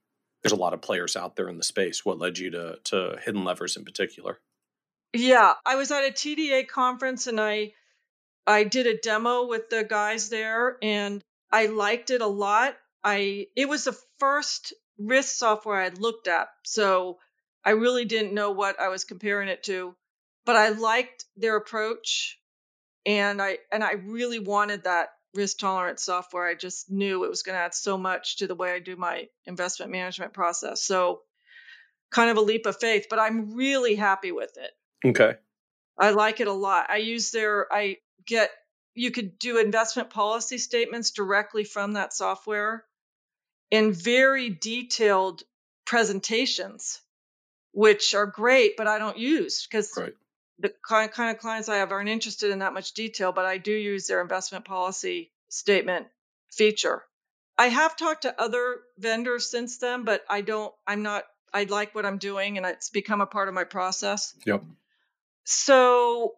there's a lot of players out there in the space. What led you to to HiddenLevers in particular? Yeah, I was at a TDA conference and I I did a demo with the guys there and I liked it a lot. I it was the first risk software I'd looked at. So I really didn't know what I was comparing it to, but I liked their approach. and I and I really wanted that risk tolerance software. I just knew it was going to add so much to the way I do my investment management process. So kind of a leap of faith, but I'm really happy with it. Okay. I like it a lot. I use their I get you could do investment policy statements directly from that software in very detailed presentations which are great but I don't use because Right. the kind kind of clients I have aren't interested in that much detail, but I do use their investment policy statement feature. I have talked to other vendors since then, but I don't, I'm not, I like what I'm doing and it's become a part of my process. Yep. So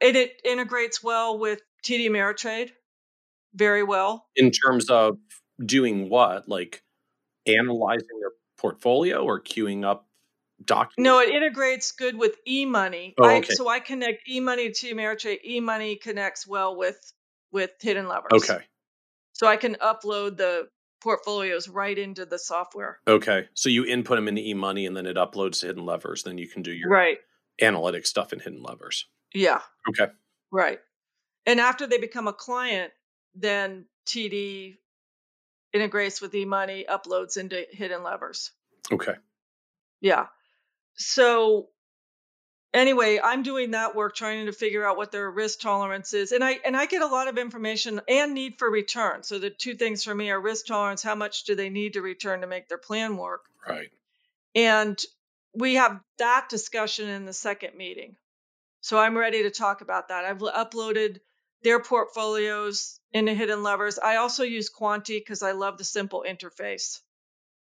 it, it integrates well with TD Ameritrade very well. In terms of doing what, like analyzing their portfolio or queuing up documents? No, it integrates good with eMoney. Oh, I, okay. so I connect eMoney to Ameritrade. eMoney connects well with with HiddenLevers. Okay. So I can upload the portfolios right into the software. Okay. So you input them into eMoney and then it uploads to HiddenLevers. Then you can do your Right. analytic stuff in HiddenLevers. Yeah. Okay. Right. And after they become a client, then TD integrates with eMoney, uploads into HiddenLevers. Okay. Yeah. So anyway, I'm doing that work trying to figure out what their risk tolerance is. And I and I get a lot of information and need for return. So the two things for me are risk tolerance, how much do they need to return to make their plan work? Right. And we have that discussion in the second meeting. So I'm ready to talk about that. I've uploaded their portfolios into HiddenLevers. I also use Kwanti because I love the simple interface.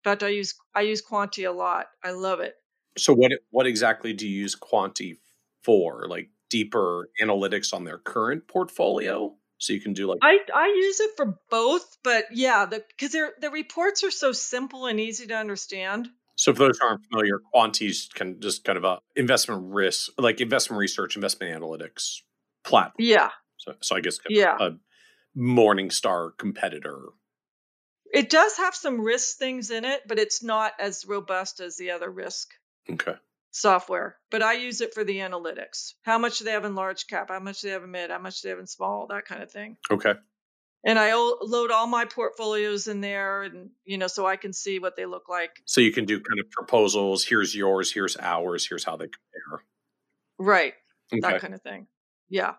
In fact, I use I use Kwanti a lot. I love it. So what what exactly do you use Kwanti for? Like deeper analytics on their current portfolio? So you can do like I I use it for both, but yeah, the because their the reports are so simple and easy to understand. So for those who aren't familiar, Kwanti's can just kind of a investment risk, like investment research, investment analytics platform. Yeah, So, so I guess yeah. a Morningstar competitor. It does have some risk things in it, but it's not as robust as the other risk Okay. software. But I use it for the analytics. How much do they have in large cap? How much do they have in mid? How much do they have in small? That kind of thing. Okay. And I o- load all my portfolios in there, and you know, so I can see what they look like. So you can do kind of proposals. Here's yours. Here's ours. Here's how they compare. Right. Okay. that kind of thing. Yeah.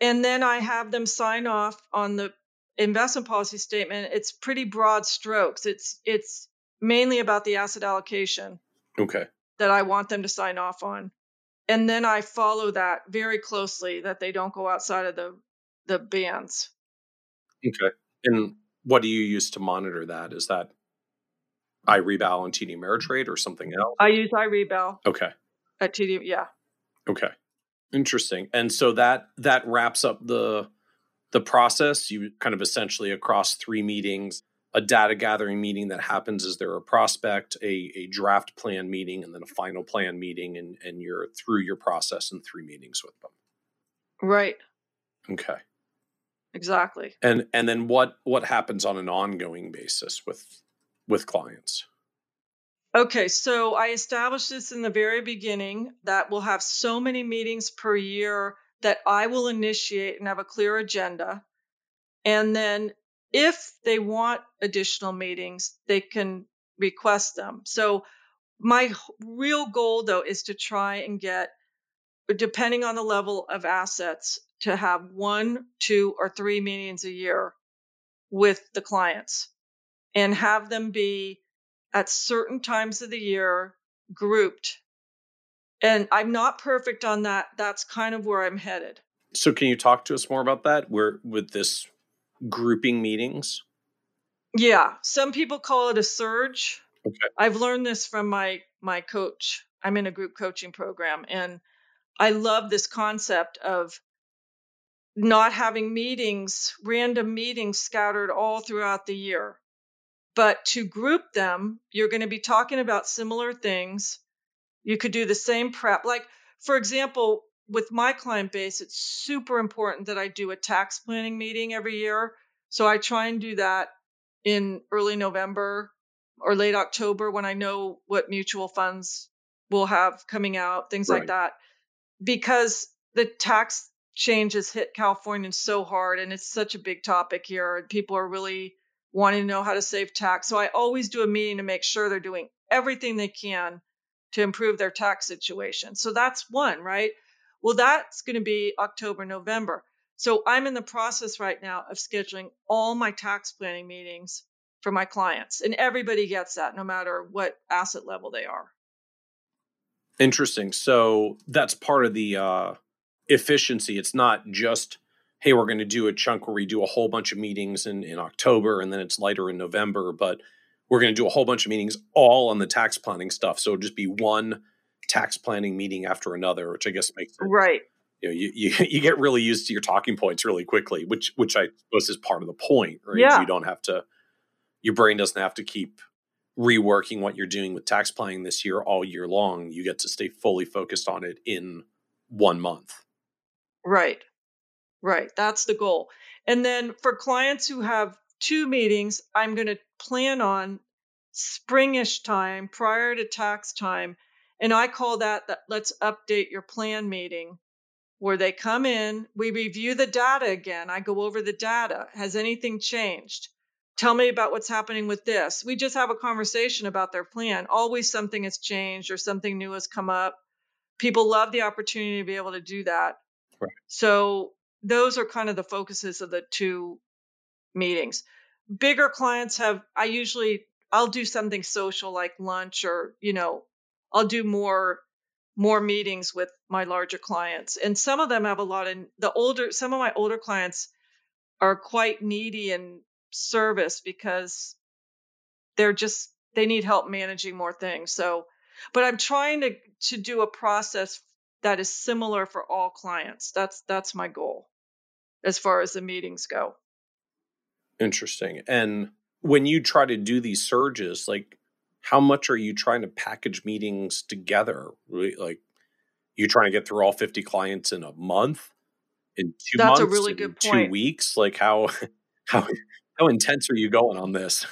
And then I have them sign off on the investment policy statement. It's pretty broad strokes. It's it's mainly about the asset allocation Okay. that I want them to sign off on. And then I follow that very closely that they don't go outside of the the bands. Okay. And what do you use to monitor that? Is that iRebal and TD Ameritrade or something mm-hmm. else? I use iRebal Okay. at TD. Yeah. Okay. Interesting. And so that that wraps up the the process. You kind of essentially across three meetings, a data gathering meeting that happens is there a prospect, a, a draft plan meeting, and then a final plan meeting, and, and you're through your process in three meetings with them. Right. Okay. Exactly. And and then what what happens on an ongoing basis with with clients? Okay, so I established this in the very beginning that we'll have so many meetings per year that I will initiate and have a clear agenda. And then if they want additional meetings, they can request them. So my real goal though is to try and get depending on the level of assets to have one, two or three meetings a year with the clients and have them be at certain times of the year grouped. And I'm not perfect on that. That's kind of where I'm headed. So can you talk to us more about that? Where with this grouping meetings? Yeah, some people call it a surge. Okay. I've learned this from my my coach. I'm in a group coaching program and I love this concept of not having meetings, random meetings scattered all throughout the year. But to group them, you're going to be talking about similar things. You could do the same prep. Like, for example, with my client base, it's super important that I do a tax planning meeting every year. So I try and do that in early November or late October when I know what mutual funds will have coming out, things Right. like that. Because the tax change has hit California so hard and it's such a big topic here. People are really wanting to know how to save tax. So I always do a meeting to make sure they're doing everything they can to improve their tax situation. So that's one, right? Well, that's going to be October, November. So I'm in the process right now of scheduling all my tax planning meetings for my clients. And everybody gets that no matter what asset level they are. Interesting. So that's part of the uh, efficiency. It's not just, hey, we're going to do a chunk where we do a whole bunch of meetings in, in October and then it's lighter in November, but we're going to do a whole bunch of meetings all on the tax planning stuff. So it'll just be one tax planning meeting after another, which I guess makes it, right. You know, you, you, you get really used to your talking points really quickly, which which I suppose is part of the point, right? Yeah. You don't have to, your brain doesn't have to keep reworking what you're doing with tax planning this year all year long. You get to stay fully focused on it in one month. Right. Right. That's the goal. And then for clients who have two meetings, I'm going to plan on springish time prior to tax time. And I call that that let's update your plan meeting where they come in, we review the data again. I go over the data. Has anything changed? Tell me about what's happening with this. We just have a conversation about their plan. Always something has changed or something new has come up. People love the opportunity to be able to do that. Right. So those are kind of the focuses of the two meetings. Bigger clients have I usually I'll do something social like lunch or, you know, I'll do more more meetings with my larger clients. And some of them have a lot of the older some of my older clients are quite needy in service because they're just they need help managing more things. So but I'm trying to to do a process that is similar for all clients. That's that's my goal as far as the meetings go. Interesting. And when you try to do these surges, like how much are you trying to package meetings together? Like you trying to get through all 50 clients in a month? In two That's months? a really in good two weeks? Like how how how intense are you going on this?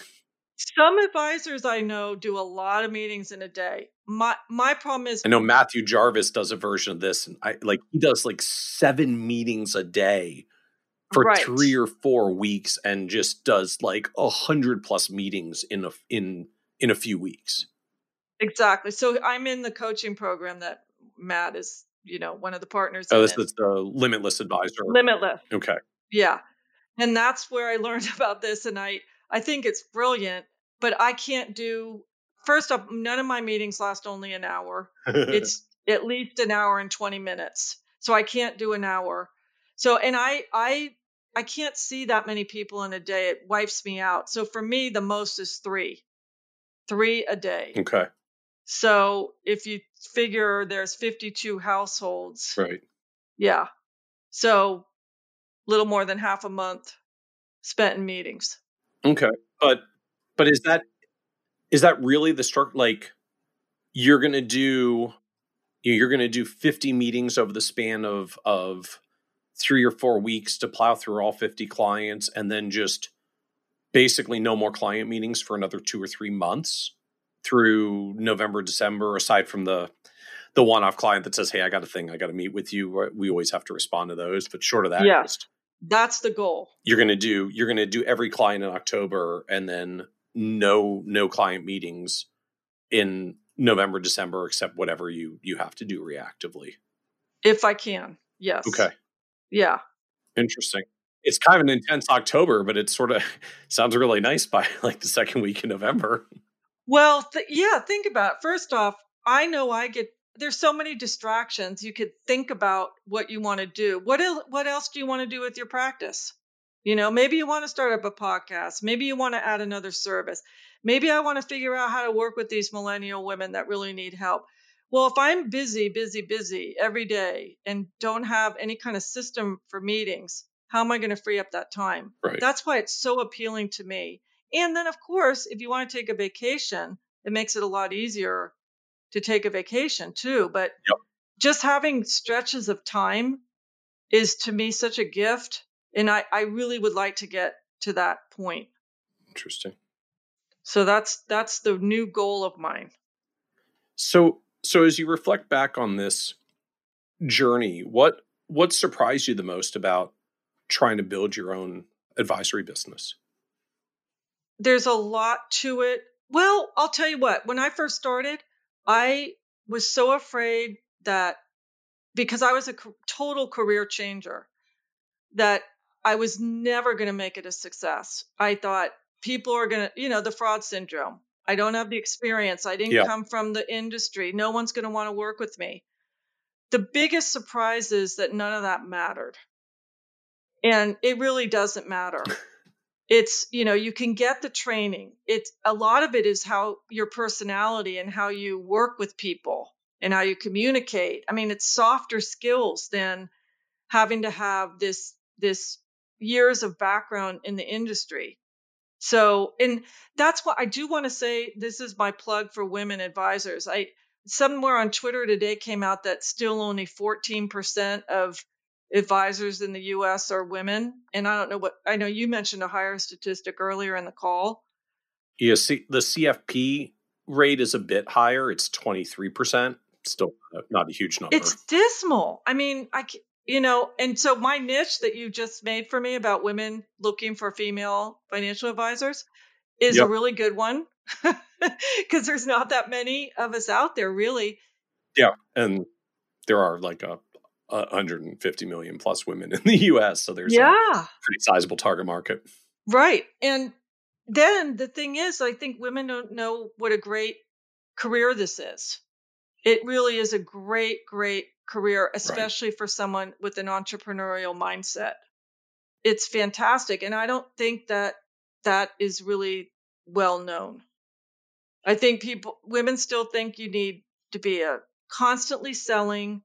Some advisors I know do a lot of meetings in a day. My my problem is I know Matthew Jarvis does a version of this, and I like he does like seven meetings a day for right. three or four weeks, and just does like a hundred plus meetings in a in in a few weeks. Exactly. So I'm in the coaching program that Matt is, you know, one of the partners. Oh, this is the Limitless Advisor. Limitless. okay. Yeah. And that's where I learned about this and I I think it's brilliant, but I can't do first off none of my meetings last only an hour. It's at least an hour and 20 minutes. So I can't do an hour. So and I I I can't see that many people in a day. It wipes me out. So for me the most is 3. 3 a day. okay. So if you figure there's 52 households, Right. yeah. So little more than half a month spent in meetings. Okay. But but is that is that really the structure? Like you're gonna do you know, you're gonna do 50 meetings over the span of of three or four weeks to plow through all 50 clients and then just basically no more client meetings for another two or three months through November, December, aside from the the one-off client that says, "Hey, I got a thing, I got to meet with you." We always have to respond to those, but short of that, Yeah. just That's the goal. you're going to do you're going to do every client in October and then no no client meetings in November, December, except whatever you you have to do reactively. If I can. Yes. Okay, Yeah. interesting. It's kind of an intense October, but it sort of sounds really nice by like the second week in November. Well, th- yeah, think about it. First off, I know I get there's so many distractions. You could think about what you want to do. What el- what else do you want to do with your practice? You know, maybe you want to start up a podcast. Maybe you want to add another service. Maybe I want to figure out how to work with these millennial women that really need help. Well, if I'm busy, busy, busy every day and don't have any kind of system for meetings, how am I going to free up that time? Right. That's why it's so appealing to me. And then, of course, if you want to take a vacation, it makes it a lot easier to take a vacation too. But Yep. just having stretches of time is to me such a gift. And I, I really would like to get to that point. Interesting. So that's that's the new goal of mine. So so as you reflect back on this journey, what what surprised you the most about trying to build your own advisory business? There's a lot to it. Well, I'll tell you what, when I first started, I was so afraid that because I was a total career changer, that I was never going to make it a success. I thought people are going to, you know, the fraud syndrome. I don't have the experience. I didn't Yeah. come from the industry. No one's going to want to work with me. The biggest surprise is that none of that mattered. And it really doesn't matter. It's, you know, you can get the training. It's a lot of it is how your personality and how you work with people and how you communicate. I mean, it's softer skills than having to have this this years of background in the industry. So, and that's what I do want to say. This is my plug for women advisors. I somewhere on Twitter today came out that still only 14% of advisors in the US are women. And I don't know what I know you mentioned a higher statistic earlier in the call. Yeah, see, the CFP rate is a bit higher. It's 23%. Still not a huge number. It's dismal. I mean, I you know, and so my niche that you just made for me about women looking for female financial advisors is a really good one because there's not that many of us out there really. yeah. And there are like a, a 150 million plus women in the US. So there's a Yeah. pretty sizable target market. Right. And then the thing is, I think women don't know what a great career this is. It really is a great, great career, especially for someone with an entrepreneurial mindset. It's fantastic. And I don't think that that is really well known. I think people, women still think you need to be a constantly selling,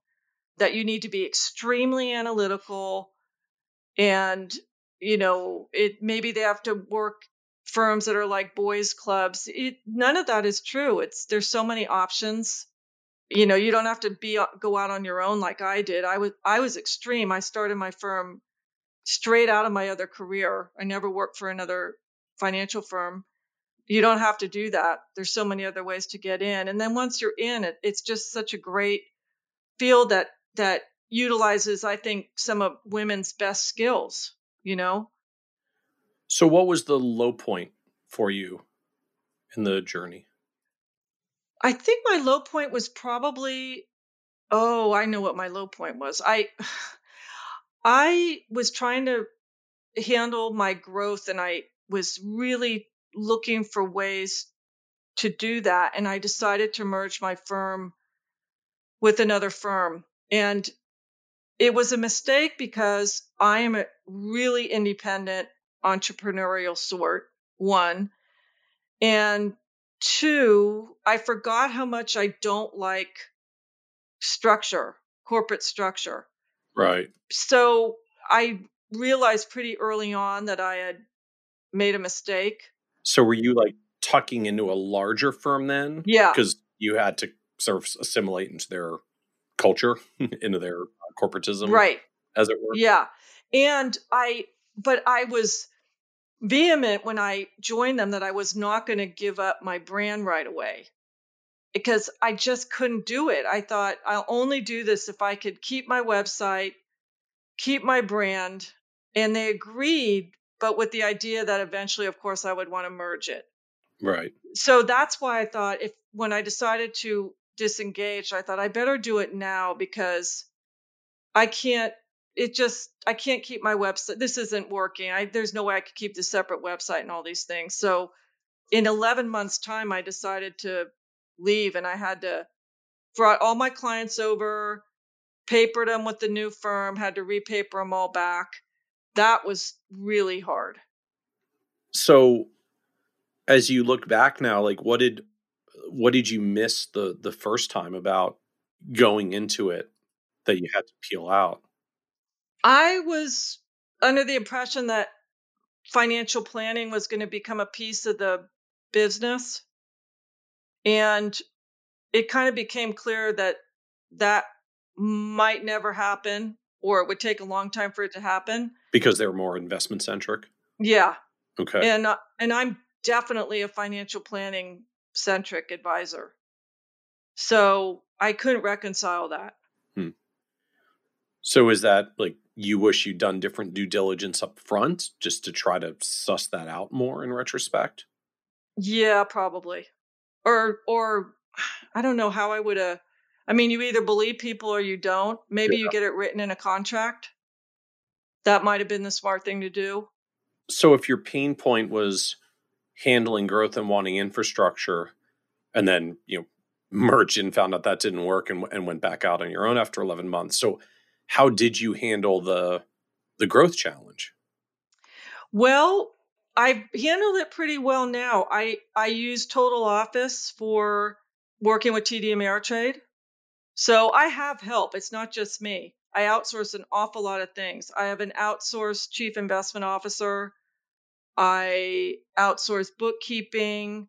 that you need to be extremely analytical, and you know, it maybe they have to work firms that are like boys clubs. It, none of that is true. It's there's so many options. You know, you don't have to be uh, go out on your own like I did. I was I was extreme. I started my firm straight out of my other career. I never worked for another financial firm. You don't have to do that. There's so many other ways to get in. And then once you're in it, it's just such a great field that that utilizes, I think, some of women's best skills, you know? So, what was the low point for you in the journey? I think my low point was probably oh, I know what my low point was. I I was trying to handle my growth and I was really looking for ways to do that and I decided to merge my firm with another firm. And it was a mistake because I am a really independent entrepreneurial sort, one. And two, I forgot how much I don't like structure, corporate structure. Right. So I realized pretty early on that I had made a mistake. So, were you like tucking into a larger firm then? Yeah. Because you had to sort of assimilate into their culture, into their uh, corporatism, Right. as it were. Yeah. And I, but I was vehement when I joined them that I was not going to give up my brand right away because I just couldn't do it. I thought I'll only do this if I could keep my website, keep my brand. And they agreed, but with the idea that eventually, of course, I would want to merge it. Right. So that's why I thought if when I decided to disengage, I thought I better do it now because I can't it just I can't keep my website. This isn't working. I there's no way I could keep the separate website and all these things. So in 11 months time I decided to leave and I had to brought all my clients over, papered them with the new firm, had to repaper them all back. That was really hard. So, as you look back now, like what did what did you miss the the first time about going into it that you had to peel out? I was under the impression that financial planning was going to become a piece of the business. And it kind of became clear that that might never happen or it would take a long time for it to happen. Because they're more investment centric. Yeah. Okay. And uh, and I'm definitely a financial planning centric advisor. So I couldn't reconcile that. So is that like you wish you'd done different due diligence up front just to try to suss that out more in retrospect? Yeah, probably. Or or I don't know how I would have I mean, you either believe people or you don't. Maybe you get it written in a contract. That might have been the smart thing to do. So if your pain point was handling growth and wanting infrastructure and then, you know, merged and found out that didn't work and, and went back out on your own after 11 months. So how did you handle the the growth challenge? Well, I've handled it pretty well now. I I use Total Office for working with TD Ameritrade. So I have help. It's not just me. I outsource an awful lot of things. I have an outsourced chief investment officer. I outsource bookkeeping.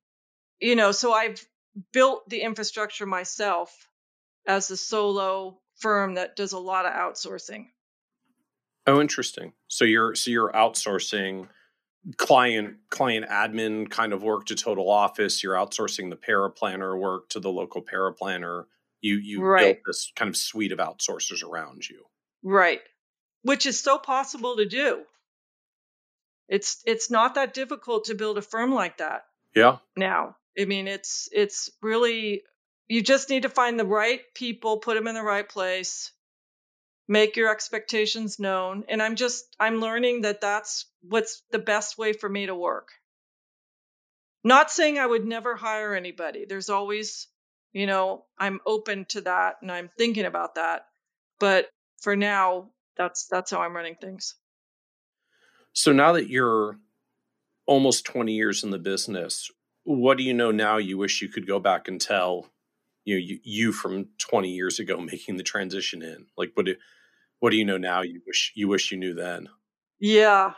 You know, so I've built the infrastructure myself as a solo firm that does a lot of outsourcing. Oh, interesting. So you're so you're outsourcing client client admin kind of work to total office. You're outsourcing the paraplanner work to the local paraplanner. You you right. built this kind of suite of outsourcers around you. Right. Which is so possible to do. It's it's not that difficult to build a firm like that. Yeah. Now. I mean, it's it's really you just need to find the right people, put them in the right place, make your expectations known, and I'm just I'm learning that that's what's the best way for me to work. Not saying I would never hire anybody. There's always, you know, I'm open to that and I'm thinking about that. But for now, that's that's how I'm running things. So now that you're almost 20 years in the business, what do you know now you wish you could go back and tell you know you, you from 20 years ago making the transition in like what do what do you know now you wish you wish you knew then? Yeah.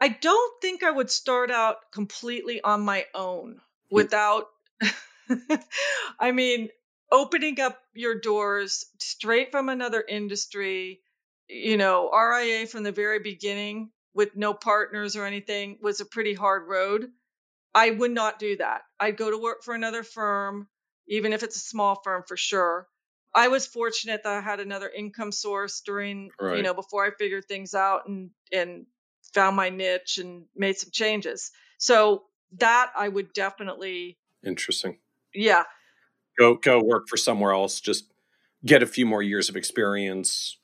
I don't think i would start out completely on my own without i mean opening up your doors straight from another industry you know ria from the very beginning with no partners or anything was a pretty hard road. I would not do that. I'd go to work for another firm, even if it's a small firm for sure. I was fortunate that I had another income source during, right. you know, before I figured things out and and found my niche and made some changes. So that I would definitely interesting. Yeah. Go go work for somewhere else. Just get a few more years of experience,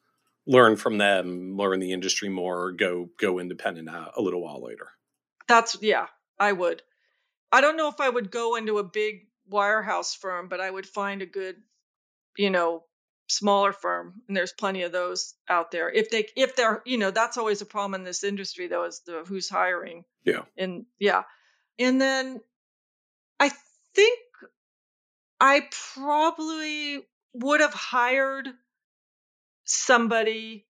learn from them, learn the industry more. Go go independent a, a little while later. That's yeah, I would. I don't know if I would go into a big wirehouse firm, but I would find a good, you know, smaller firm, and there's plenty of those out there. If they, if they're, you know, that's always a problem in this industry, though, is the who's hiring. Yeah. And yeah, and then I think I probably would have hired somebody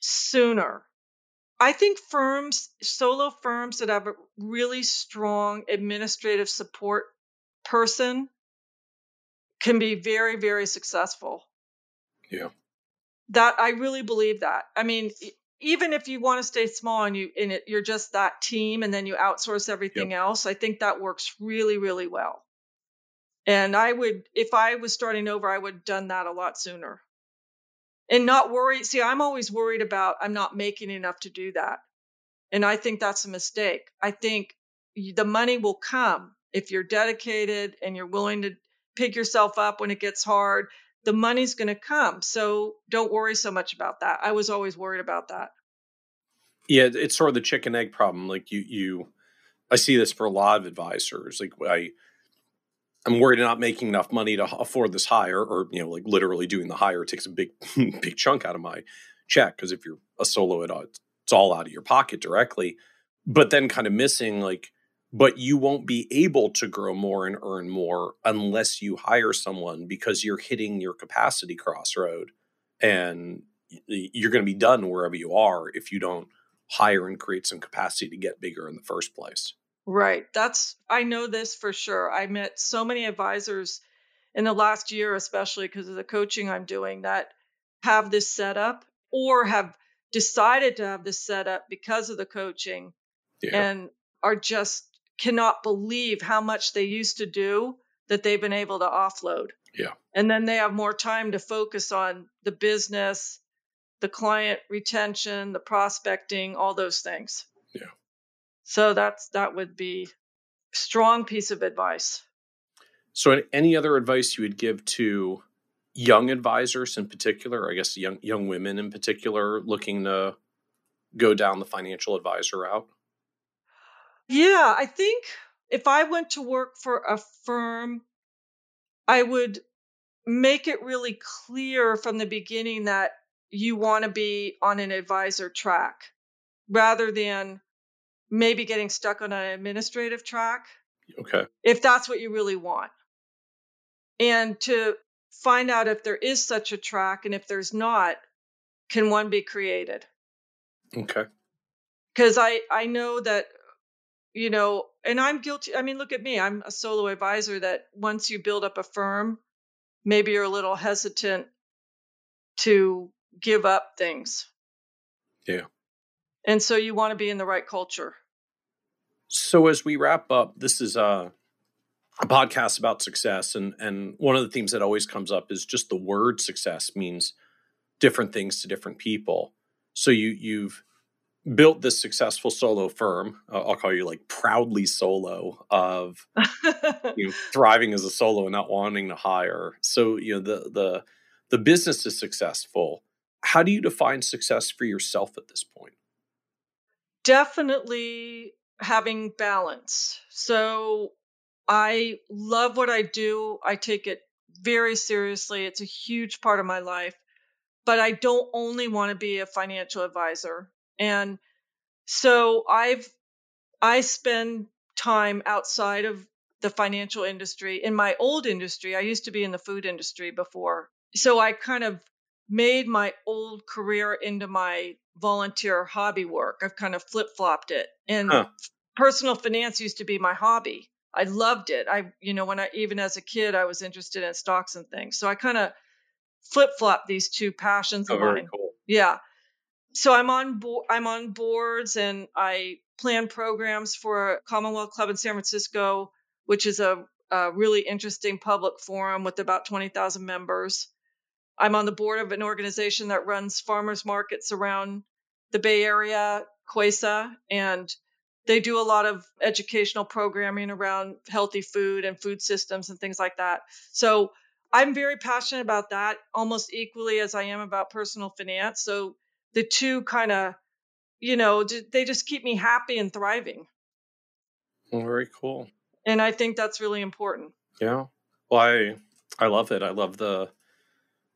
sooner I think firms, solo firms that have a really strong administrative support person can be very, very successful. Yeah. That I really believe that. I mean, even if you want to stay small and you in it, you're just that team and then you outsource everything yep. else, I think that works really, really well. And I would, if I was starting over, I would have done that a lot sooner and not worry. See, I'm always worried about I'm not making enough to do that. And I think that's a mistake. I think the money will come if you're dedicated and you're willing to pick yourself up when it gets hard. The money's going to come. So don't worry so much about that. I was always worried about that. Yeah, it's sort of the chicken egg problem. Like you, you, I see this for a lot of advisors. Like I, I'm worried not making enough money to afford this hire, or you know, like literally doing the hire takes a big, big chunk out of my check. Because if you're a solo, it, it's all out of your pocket directly. But then, kind of missing like, but you won't be able to grow more and earn more unless you hire someone because you're hitting your capacity crossroad, and you're going to be done wherever you are if you don't hire and create some capacity to get bigger in the first place. Right. That's I know this for sure. I met so many advisors in the last year, especially because of the coaching I'm doing, that have this set up or have decided to have this set up because of the coaching yeah. and are just cannot believe how much they used to do that they've been able to offload. Yeah. And then they have more time to focus on the business, the client retention, the prospecting, all those things. Yeah. So that's that would be strong piece of advice. So any other advice you would give to young advisors in particular, I guess young young women in particular looking to go down the financial advisor route? Yeah, I think if I went to work for a firm, I would make it really clear from the beginning that you want to be on an advisor track rather than maybe getting stuck on an administrative track. Okay. If that's what you really want. And to find out if there is such a track and if there's not, can one be created? Okay. Because I, I know that, you know, and I'm guilty. I mean, look at me. I'm a solo advisor that once you build up a firm, maybe you're a little hesitant to give up things. Yeah. And so you want to be in the right culture. So as we wrap up, this is a, a podcast about success, and and one of the themes that always comes up is just the word success means different things to different people. So you you've built this successful solo firm. Uh, I'll call you like proudly solo of you know, thriving as a solo and not wanting to hire. So you know the the the business is successful. How do you define success for yourself at this point? Definitely having balance. So I love what I do. I take it very seriously. It's a huge part of my life. But I don't only want to be a financial advisor. And so I've I spend time outside of the financial industry. In my old industry, I used to be in the food industry before. So I kind of made my old career into my volunteer hobby work. I've kind of flip flopped it. And huh. personal finance used to be my hobby. I loved it. I, you know, when I, even as a kid, I was interested in stocks and things. So I kind of flip flop these two passions oh, of mine. Cool. Yeah. So I'm on board, I'm on boards and I plan programs for Commonwealth Club in San Francisco, which is a, a really interesting public forum with about 20,000 members. I'm on the board of an organization that runs farmers markets around the Bay Area, CUESA, and they do a lot of educational programming around healthy food and food systems and things like that. So I'm very passionate about that almost equally as I am about personal finance. So the two kind of, you know, they just keep me happy and thriving. Very cool. And I think that's really important. Yeah. Well, I I love it. I love the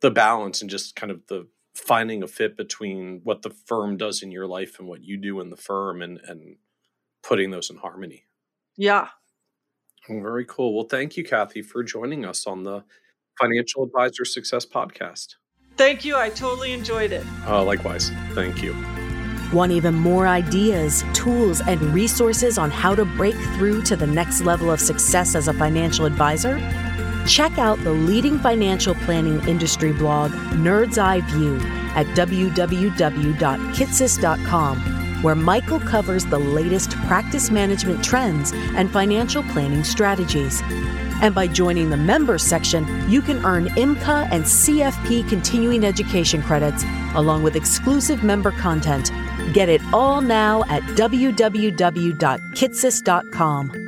the balance and just kind of the finding a fit between what the firm does in your life and what you do in the firm and and putting those in harmony. Yeah. Very cool. Well, thank you, Kathy, for joining us on the Financial Advisor Success Podcast. Thank you. I totally enjoyed it. Uh, likewise. Thank you. Want even more ideas, tools, and resources on how to break through to the next level of success as a financial advisor? Check out the leading financial planning industry blog, Nerd's Eye View, at www.kitces.com where Michael covers the latest practice management trends and financial planning strategies. And by joining the members section, you can earn IMCA and CFP continuing education credits, along with exclusive member content. Get it all now at www.kitces.com.